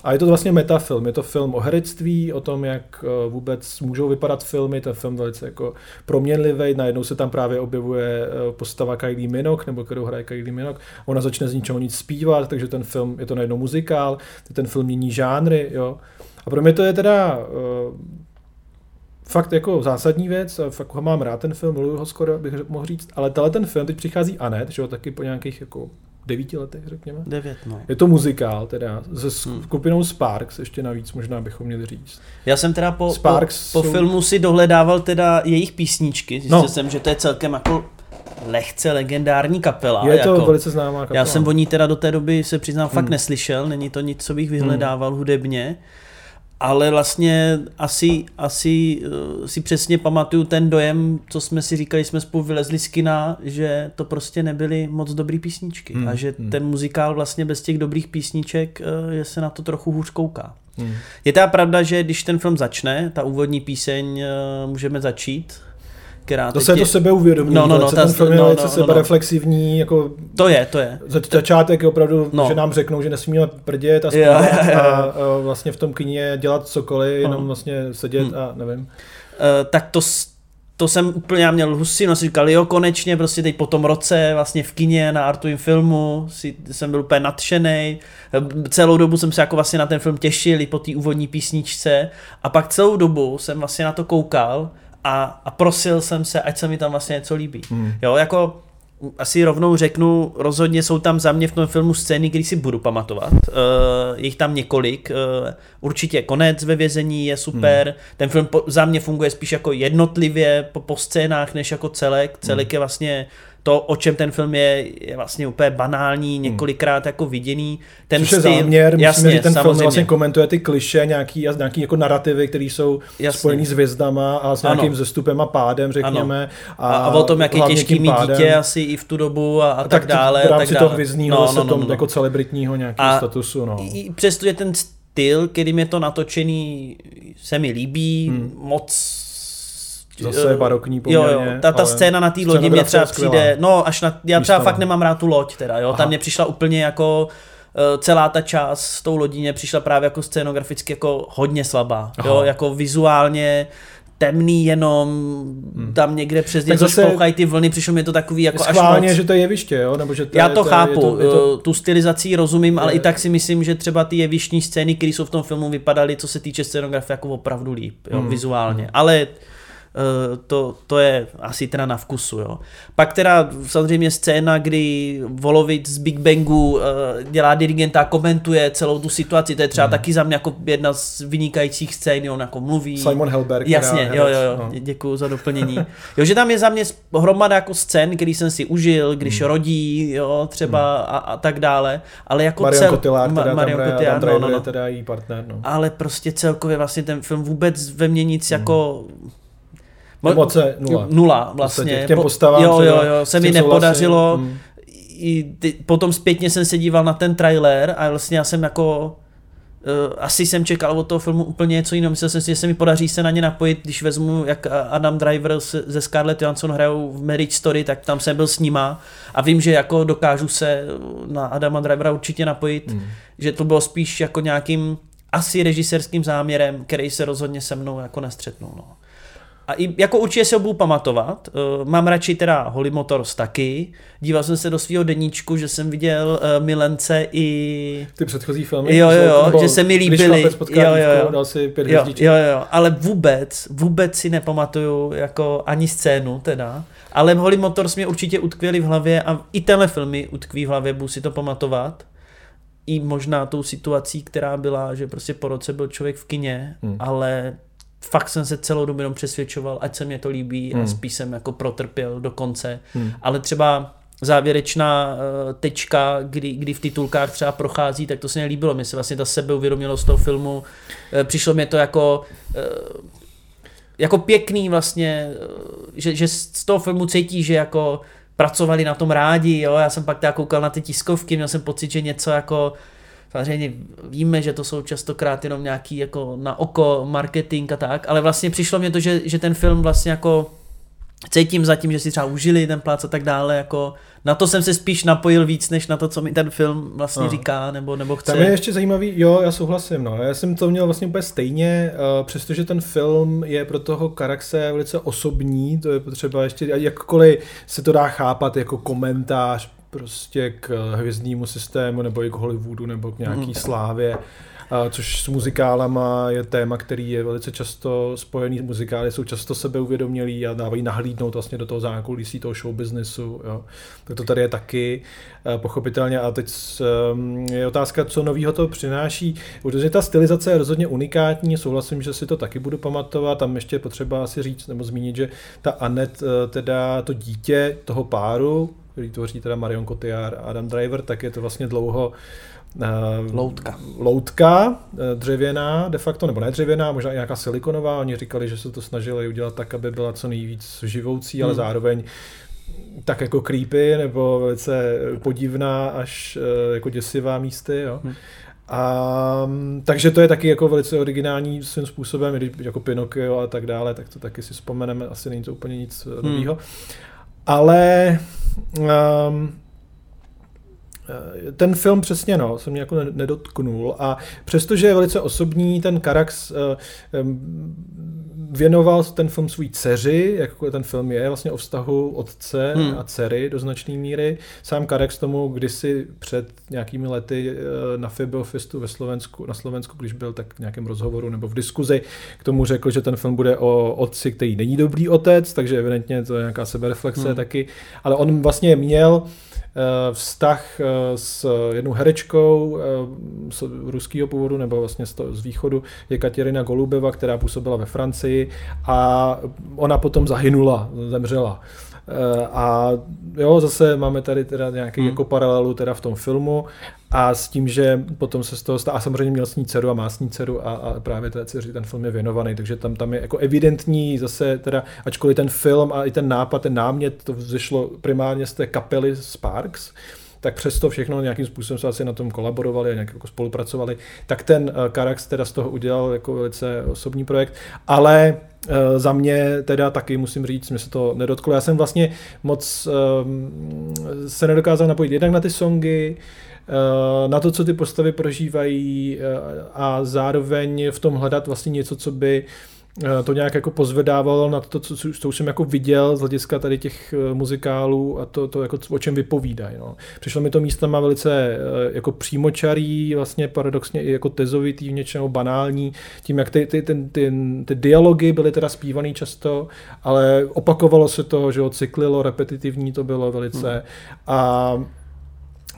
A je to vlastně metafilm, je to film o herectví, o tom, jak eh, vůbec můžou vypadat filmy, ten film velice jako proměnlivý, najednou se tam právě objevuje eh, postava Kylie Minogue, nebo kterou hraje Kylie Minogue, ona začne z ničeho nic zpívat, takže ten film, je to najednou muzikál, ten film mění žánry, jo. A pro mě to je teda fakt jako zásadní věc, a fakt ho mám rád ten film, miluju ho skoro, bych mohl říct, ale tenhle ten film, teď přichází Anet, že jo, taky po nějakých jako devíti letech, řekněme. Devět, no. Je to muzikál teda, se Hmm. skupinou Sparks, ještě navíc možná bychom měli říct. Já jsem teda po, po, Sparks po jsou- filmu si dohledával teda jejich písničky. Zjistil No. jsem, že to je celkem jako lehce legendární kapela. Je to jako, velice známá kapela. Já jsem o ní teda do té doby se přiznám fakt Hmm. neslyšel, není to nic, co bych vyhledával hudebně. Ale vlastně asi, asi uh, si přesně pamatuju ten dojem, co jsme si říkali, jsme spolu vylezli z kina, že to prostě nebyly moc dobrý písničky Hmm, a že hmm. ten muzikál vlastně bez těch dobrých písniček, uh, že se na to trochu hůř kouká. Hmm. Je teda pravda, že když ten film začne, ta úvodní píseň uh, můžeme začít, která se je to sebeuvědomí, No, no, no, ta- ten film je no, velice no, no, no. sebereflexivní, jako To je, to je. za- začátek je opravdu, No. že nám řeknou, že nesmíme prdět a Jo, jo, jo, a, a vlastně v tom kyně dělat cokoliv, jenom No. vlastně sedět Hmm. a nevím. Eh, tak to, to jsem úplně, já měl husinu, si říkal, jo, konečně, prostě teď po tom roce vlastně v kině na Artuin filmu si, jsem byl úplně nadšený. Celou dobu jsem se jako vlastně na ten film těšil i po té úvodní písničce a pak celou dobu jsem vlastně na to koukal a, a prosil jsem se, ať se mi tam vlastně něco líbí. Hmm. Jo, jako asi rovnou řeknu, rozhodně jsou tam za mě v tom filmu scény, které si budu pamatovat. Uh, je jich tam několik. Uh, určitě konec ve vězení je super. Hmm. Ten film po, za mě funguje spíš jako jednotlivě po, po scénách, než jako celek. Celek je vlastně to, o čem ten film je, je vlastně úplně banální, několikrát jako viděný. Ten Což je styl, záměr, jasně, myslím, že ten film samozřejmě. vlastně komentuje ty kliše, nějaký, nějaký jako narrativy, které jsou Jasně. spojený s hvězdama a s nějakým Ano. zestupem a pádem, řekněme. A, a, o tom, jak je těžký mít pádem. dítě asi i v tu dobu a, a tak, tak dále. v a tak rámci dále. toho hvězdního no, no, no, no. jako celebritního nějakého A statusu. No. I přesto je ten styl, kterým je to natočený, se mi líbí, hmm. moc Zase barokní Jo, jo, poměrně, ta, ta ale scéna na té lodi mě scenografie třeba skvělá. přijde, no až na, já třeba Výstava. fakt nemám rád tu loď teda, jo, Aha. tam mě přišla úplně jako eh, celá ta část s tou lodí mě přišla právě jako scénograficky jako hodně slabá, jo, Aha. jako vizuálně temný jenom, tam někde přes něco šplouchají ty vlny, přišlo mi to takový jako až moc. že to je jeviště, jo? Nebo že to Já to je- chápu, je to, je to, eh, tu stylizací rozumím, ale Je- i tak si myslím, že třeba ty jevištní scény, které jsou v tom filmu, vypadaly, co se týče scénografie, jako opravdu líp, jo, Hmm. vizuálně. Ale eh, to, to je asi teda na vkusu, jo. Pak teda samozřejmě scéna, kdy Volovic z Big Bangu eh, dělá dirigenta a komentuje celou tu situaci, to je třeba taky za mě jako jedna z vynikajících scén, on jako mluví. Simon Helberg, Jasně, jo, jo, jo, no. děkuji za doplnění. Jo, že tam je za mě hromada jako scén, který jsem si užil, když Hmm. rodí, jo, třeba a, a tak dále, ale jako Marion cel... Cotillard, Ma- teda Marion Cotillard, no, no, no. teda její partner, no. Ale prostě celkově vlastně ten film vůbec ve mně nic jako... Mo- Emoce nula. Nula vlastně. k těm Po- postavám Jo, jo, jo, se mi nepodařilo. mm. I ty, potom zpětně jsem se díval na ten trailer a vlastně já jsem jako Uh, asi jsem čekal od toho filmu úplně něco jiného. Myslel jsem si, že se mi podaří se na ně napojit, když vezmu, jak Adam Driver ze Scarlett Johansson hrajou v Marriage Story, tak tam jsem byl s nima a vím, že jako dokážu se na Adama Drivera určitě napojit, Hmm. že to bylo spíš jako nějakým asi režisérským záměrem, který se rozhodně se mnou jako nestřetnul. No. A i, jako určitě si ho budu pamatovat. Uh, mám radši teda Holly Motors taky. Díval jsem se do svého deníčku, že jsem viděl uh, Milence i... Ty předchozí filmy? Jo, jo, jo, že se mi líbily. Jo, jo, jo. dal si pět Jo, jo, jo, ale vůbec, vůbec si nepamatuju jako ani scénu teda, ale Holly Motors mě určitě utkvěli v hlavě a i tenhle filmy utkví v hlavě, budu si to pamatovat. I možná tou situací, která byla, že prostě po roce byl člověk v kině, Hmm. ale fakt jsem se celou dobu jenom přesvědčoval, ať se mě to líbí a Hmm. spíš jsem jako protrpěl do konce. Hmm. Ale třeba závěrečná uh, tečka, kdy, kdy v titulkách třeba prochází, tak to se mi líbilo. Mně se vlastně ta sebeuvědomělost z toho filmu, uh, přišlo mi to jako uh, jako pěkný vlastně, uh, že, že z toho filmu cítí, že jako pracovali na tom rádi, jo, já jsem pak teda koukal na ty tiskovky, měl jsem pocit, že něco jako Samozřejmě víme, že to jsou častokrát jenom nějaký jako na oko marketing a tak, ale vlastně přišlo mě to, že, že ten film vlastně jako cítím zatím, že si třeba užili ten plác a tak dále, jako na to jsem se spíš napojil víc, než na to, co mi ten film vlastně Aha. říká, nebo, nebo chce. Tam je ještě zajímavý, jo, já souhlasím, no. Já jsem to měl vlastně úplně stejně, uh, přestože ten film je pro toho Karaxe velice osobní, to je potřeba ještě, jakkoliv se to dá chápat jako komentář prostě k hvězdnímu systému, nebo i k Hollywoodu, nebo k nějaký Mm. slávě, což s muzikálama je téma, který je velice často spojený. Muzikály jsou často sebeuvědomělí a dávají nahlídnout vlastně do toho zákulisí toho show businessu. Jo. Tak to tady je taky pochopitelně. A teď ehm, je otázka, co novýho to přináší. Protože ta stylizace je rozhodně unikátní, souhlasím, že si to taky budu pamatovat. Tam ještě je potřeba asi říct nebo zmínit, že ta Anet, eh, teda to dítě toho páru, který tvoří teda Marion Cotillard a Adam Driver, tak je to vlastně dlouho eh, Loutka. loutka eh, dřevěná de facto, nebo ne dřevěná, možná i nějaká silikonová. Oni říkali, že se to snažili udělat tak, aby byla co nejvíc živoucí, ale Hmm. zároveň tak jako creepy nebo velice podivná až eh, jako děsivá místy. Jo. Hmm. A, mm, takže to je taky jako velice originální svým způsobem, i když jako Pinocchio a tak dále, tak to taky si vzpomeneme, asi není to úplně nic hmm. nového. Ale um, ten film přesně no, se mě jako ne- nedotknul a přestože je velice osobní, ten Karax eh, em, věnoval ten film svůj dceři, jako ten film je vlastně o vztahu otce Hmm. a dcery do značné míry. Sám Karax tomu kdysi před nějakými lety eh, na Fibelfestu ve Slovensku, na Slovensku, když byl tak v nějakém rozhovoru nebo v diskuzi, k tomu řekl, že ten film bude o otci, který není dobrý otec, takže evidentně to je nějaká sebereflexe Hmm. taky, ale on vlastně měl eh, vztah eh, s jednou herečkou z ruského původu nebo vlastně z, to, z východu je Katěrina Golubeva, která působila ve Francii a ona potom zahynula, zemřela. Eh, A jo, zase máme tady teda nějaký Hmm. jako paralelu teda v tom filmu a s tím, že potom se z toho stá, a samozřejmě měl s ní dceru a má s ní dceru a, a právě té dceři ten film je věnovaný, takže tam, tam je jako evidentní zase teda, ačkoliv ten film a i ten nápad, ten námět, to vzešlo primárně z té kapely Sparks, tak přesto všechno nějakým způsobem se asi na tom kolaborovali a nějak jako spolupracovali, tak ten uh, Karax teda z toho udělal jako velice osobní projekt, ale uh, za mě teda taky musím říct, mě se to nedotklo. Já jsem vlastně moc um, se nedokázal napojit jednak na ty songy, uh, na to, co ty postavy prožívají uh, a zároveň v tom hledat vlastně něco, co by eh, to nějak jako pozvedávalo na to, co, co už jsem jako viděl z hlediska tady těch eh, muzikálů a to, to jako, o čem vypovídají. No. Přišlo mi to místama velice eh, jako přímočarý, vlastně paradoxně i jako tezovitý, v něčem banální, tím, jak ty, ty, ty, ty, ty dialogy byly teda zpívaný často, ale opakovalo se to, že jo, cyklilo, repetitivní to bylo velice Hmm. a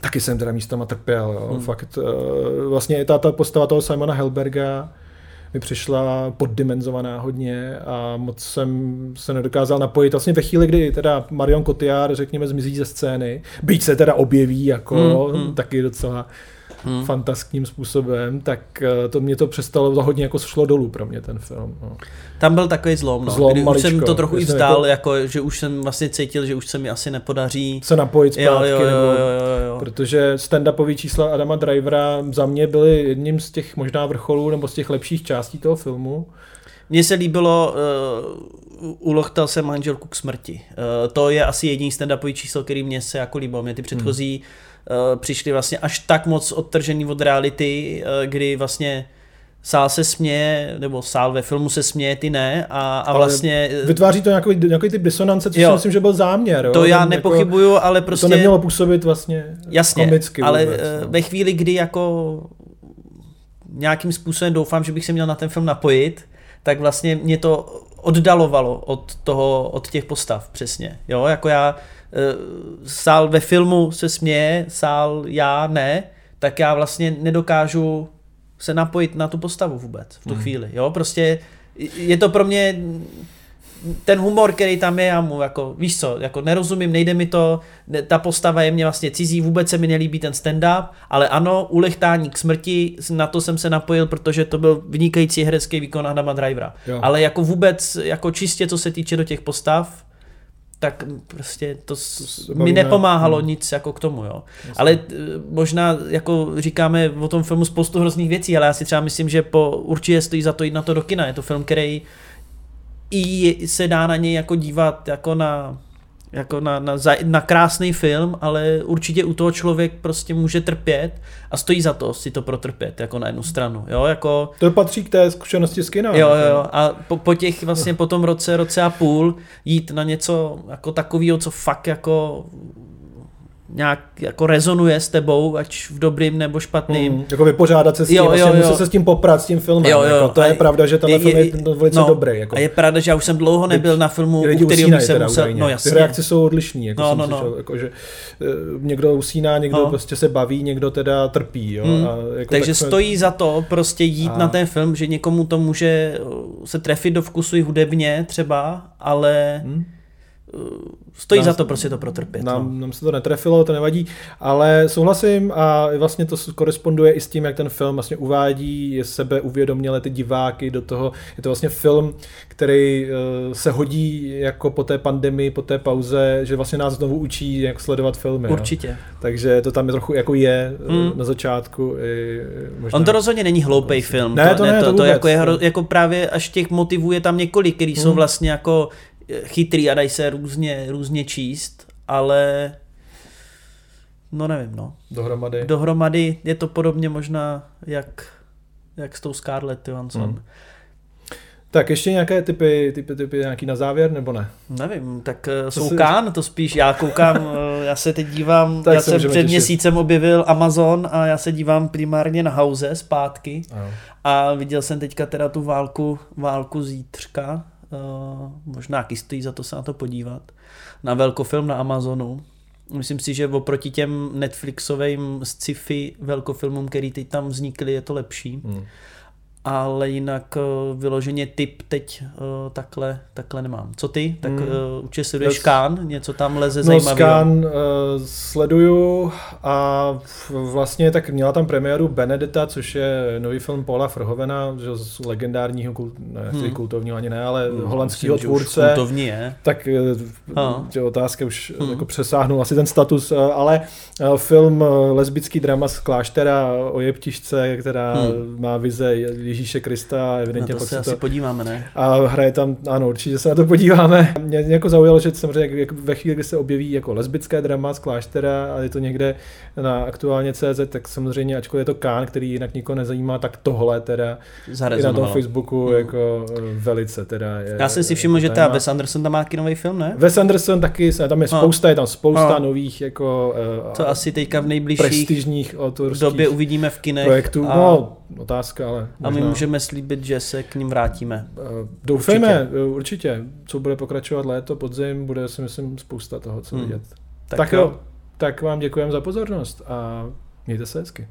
taky jsem teda místama trpěl, jo. Hmm. fakt. eh, Vlastně i ta, ta postava toho Simona Helberga mi přišla poddimenzovaná hodně a moc jsem se nedokázal napojit. Vlastně ve chvíli, kdy teda Marion Cotillard, řekněme, zmizí ze scény, byť se teda objeví jako Hmm, hmm. taky docela hmm. fantaským způsobem, tak eh, to mě to přestalo, hodně jako šlo dolů pro mě ten film. No. Tam byl takový zlom, no, Zlom, kdy už jsem maličko. to trochu i vzdál, jako- jako... že už jsem vlastně cítil, že už se mi asi nepodaří. se napojit zpátky, Jo, jo, jo, nebo, jo, jo, jo. protože stand-upový čísla Adama Drivera za mě byly jedním z těch možná vrcholů nebo z těch lepších částí toho filmu. Mně se líbilo, uh, ulochtal jsem manželku k smrti. Uh, to je asi jediný stand-upový číslo, který mě se jako líbilo. Mě ty předchozí uh, přišly vlastně až tak moc odtržený od reality, uh, kdy vlastně sál se směje, nebo sál ve filmu se směje, ty ne, a, a vlastně... eh, Vytváří to nějaký, nějaký typ disonance, což Jo. si myslím, že byl záměr. Jo? To já Ten nepochybuju, ale prostě... To nemělo působit vlastně Jasně, komicky ale vůbec, eh, no. ve chvíli, kdy jako nějakým způsobem doufám, že bych se měl na ten film napojit, tak vlastně mě to oddalovalo od toho, od těch postav, přesně. Jo, jako já eh, sál ve filmu se směje, sál já ne, tak já vlastně nedokážu se napojit na tu postavu vůbec v tu Hmm. chvíli. Jo, prostě je to pro mě ten humor, který tam je, já mu jako, víš co, jako nerozumím, nejde mi to, ne- ta postava je mě vlastně cizí, vůbec se mi nelíbí ten stand-up, ale ano, ulechtání k smrti, na to jsem se napojil, protože to byl vynikající herecký výkon Adama Drivera. Jo. Ale jako vůbec, jako čistě co se týče do těch postav, tak prostě to, se mi nepomáhalo Hmm. nic jako k tomu, jo. Ale eh, možná jako říkáme o tom filmu spoustu hrozných věcí, ale já si třeba myslím, že po určitě stojí za to jít na to do kina. Je to film, který i se dá na něj jako dívat jako na jako na, na, na krásný film, ale určitě u toho člověk prostě může trpět a stojí za to si to protrpět, jako na jednu stranu, jo, jako To patří k té zkušenosti z kina. Jo, jako. jo, a po, po těch vlastně po tom roce, roce a půl jít na něco jako takového, co fakt jako nějak jako rezonuje s tebou, ať v dobrým nebo špatným. Mm, jako vypořádat se s tím, Jo, jo, vlastně jo. se s tím poprat, s tím filmem. Jo, jo, jako, to a je pravda, že tenhle film je, je velice no, dobrý. Jako. A je pravda, že já už jsem dlouho nebyl na filmu, u kterého teda musel... údajně. No jasně. Ty reakce jsou odlišný. Jako No, jsem no, no. slyšel, Jako, že eh, někdo usíná, někdo No. prostě se baví, někdo teda trpí. Jo? Hmm. A jako Takže tak jsme- stojí za to prostě jít A- na ten film, že někomu to může uh, se trefit do vkusu i hudebně třeba, ale Hmm. Uh, stojí Nás- za to prostě to protrpět. no. Nám, nám se to netrefilo, to nevadí, ale souhlasím a vlastně to koresponduje i s tím, jak ten film vlastně uvádí je sebe uvědoměle ty diváky do toho. Je to vlastně film, který uh, se hodí jako po té pandemii, po té pauze, že vlastně nás znovu učí, jak sledovat filmy. Určitě. Jo. Takže to tam je trochu jako je Hmm. mm. na začátku. I, možná. On to rozhodně není hloupý film. Ne, to ne, to to, to vůbec, jako, je, no. jako právě až těch motivů je tam několik, který jsou Hmm. vlastně jako eh, chytrý a dají se různě, různě číst, ale no nevím, no. Dohromady. Dohromady je to podobně možná jak, jak s tou Scarlett Johansson. Hmm. Tak ještě nějaké typy, typy, typy nějaký na závěr, nebo ne? Nevím, tak uh, jsou si- Kán, to spíš, já koukám, uh, já se teď dívám, Tak já se jsem před těšit. měsícem objevil Amazon a já se dívám primárně na House zpátky Ano. a viděl jsem teďka teda tu válku, válku zítřka, možná taky stojí za to se na to podívat, na velkofilm na Amazonu. Myslím si, že oproti těm Netflixovým sci-fi velkofilmům, který teď tam vznikly, je to lepší. Hmm. Ale jinak uh, vyloženě typ teď uh, takhle, takhle nemám. Co ty? Tak uh, určitě sleduješ Yes. Kán, něco tam leze No, zajímavého. Scan uh, sleduju a vlastně tak měla tam premiéru Benedetta, což je nový film Paula Verhovena, že z legendárního, kult, ne, Hmm. hmm. kultovního ani ne, ale Hmm, holandského tvůrce. kultovní je. Tak eh, Aha. že otázka už Hmm. jako přesáhnul asi ten status, eh, ale eh, film eh, lesbický drama z kláštera o jeptišce, která Hmm. má vize Ježíše Krista a Na evidentně to se asi to podíváme, ne? a hraje tam, ano, určitě se na to podíváme. Mě, mě jako zaujalo, že samozřejmě jak- ve chvíli, kdy se objeví jako lesbické drama z kláštera a je to někde na aktuálně CZ, tak samozřejmě, ačkoliv je to Kán, který jinak nikoho nezajímá, tak tohle teda i na tom. Facebooku Hmm. jako eh, velice teda je, Já jsem si všiml, že ta. Wes Anderson tam má taky nový film, ne? Wes Anderson taky, tam je No. spousta, je tam spousta No. nových jako eh, To asi teďka v nejbližší prestižních autorských době uvidíme v kinech. projektů. A, No, otázka, ale a my. Můžeme slíbit, že se k ním vrátíme. Eh, Doufejme, určitě. určitě. Co bude pokračovat léto, podzim, bude si myslím spousta toho, co Hmm. vidět. Tak Tak, jo. jo, tak vám děkujeme za pozornost a mějte se hezky.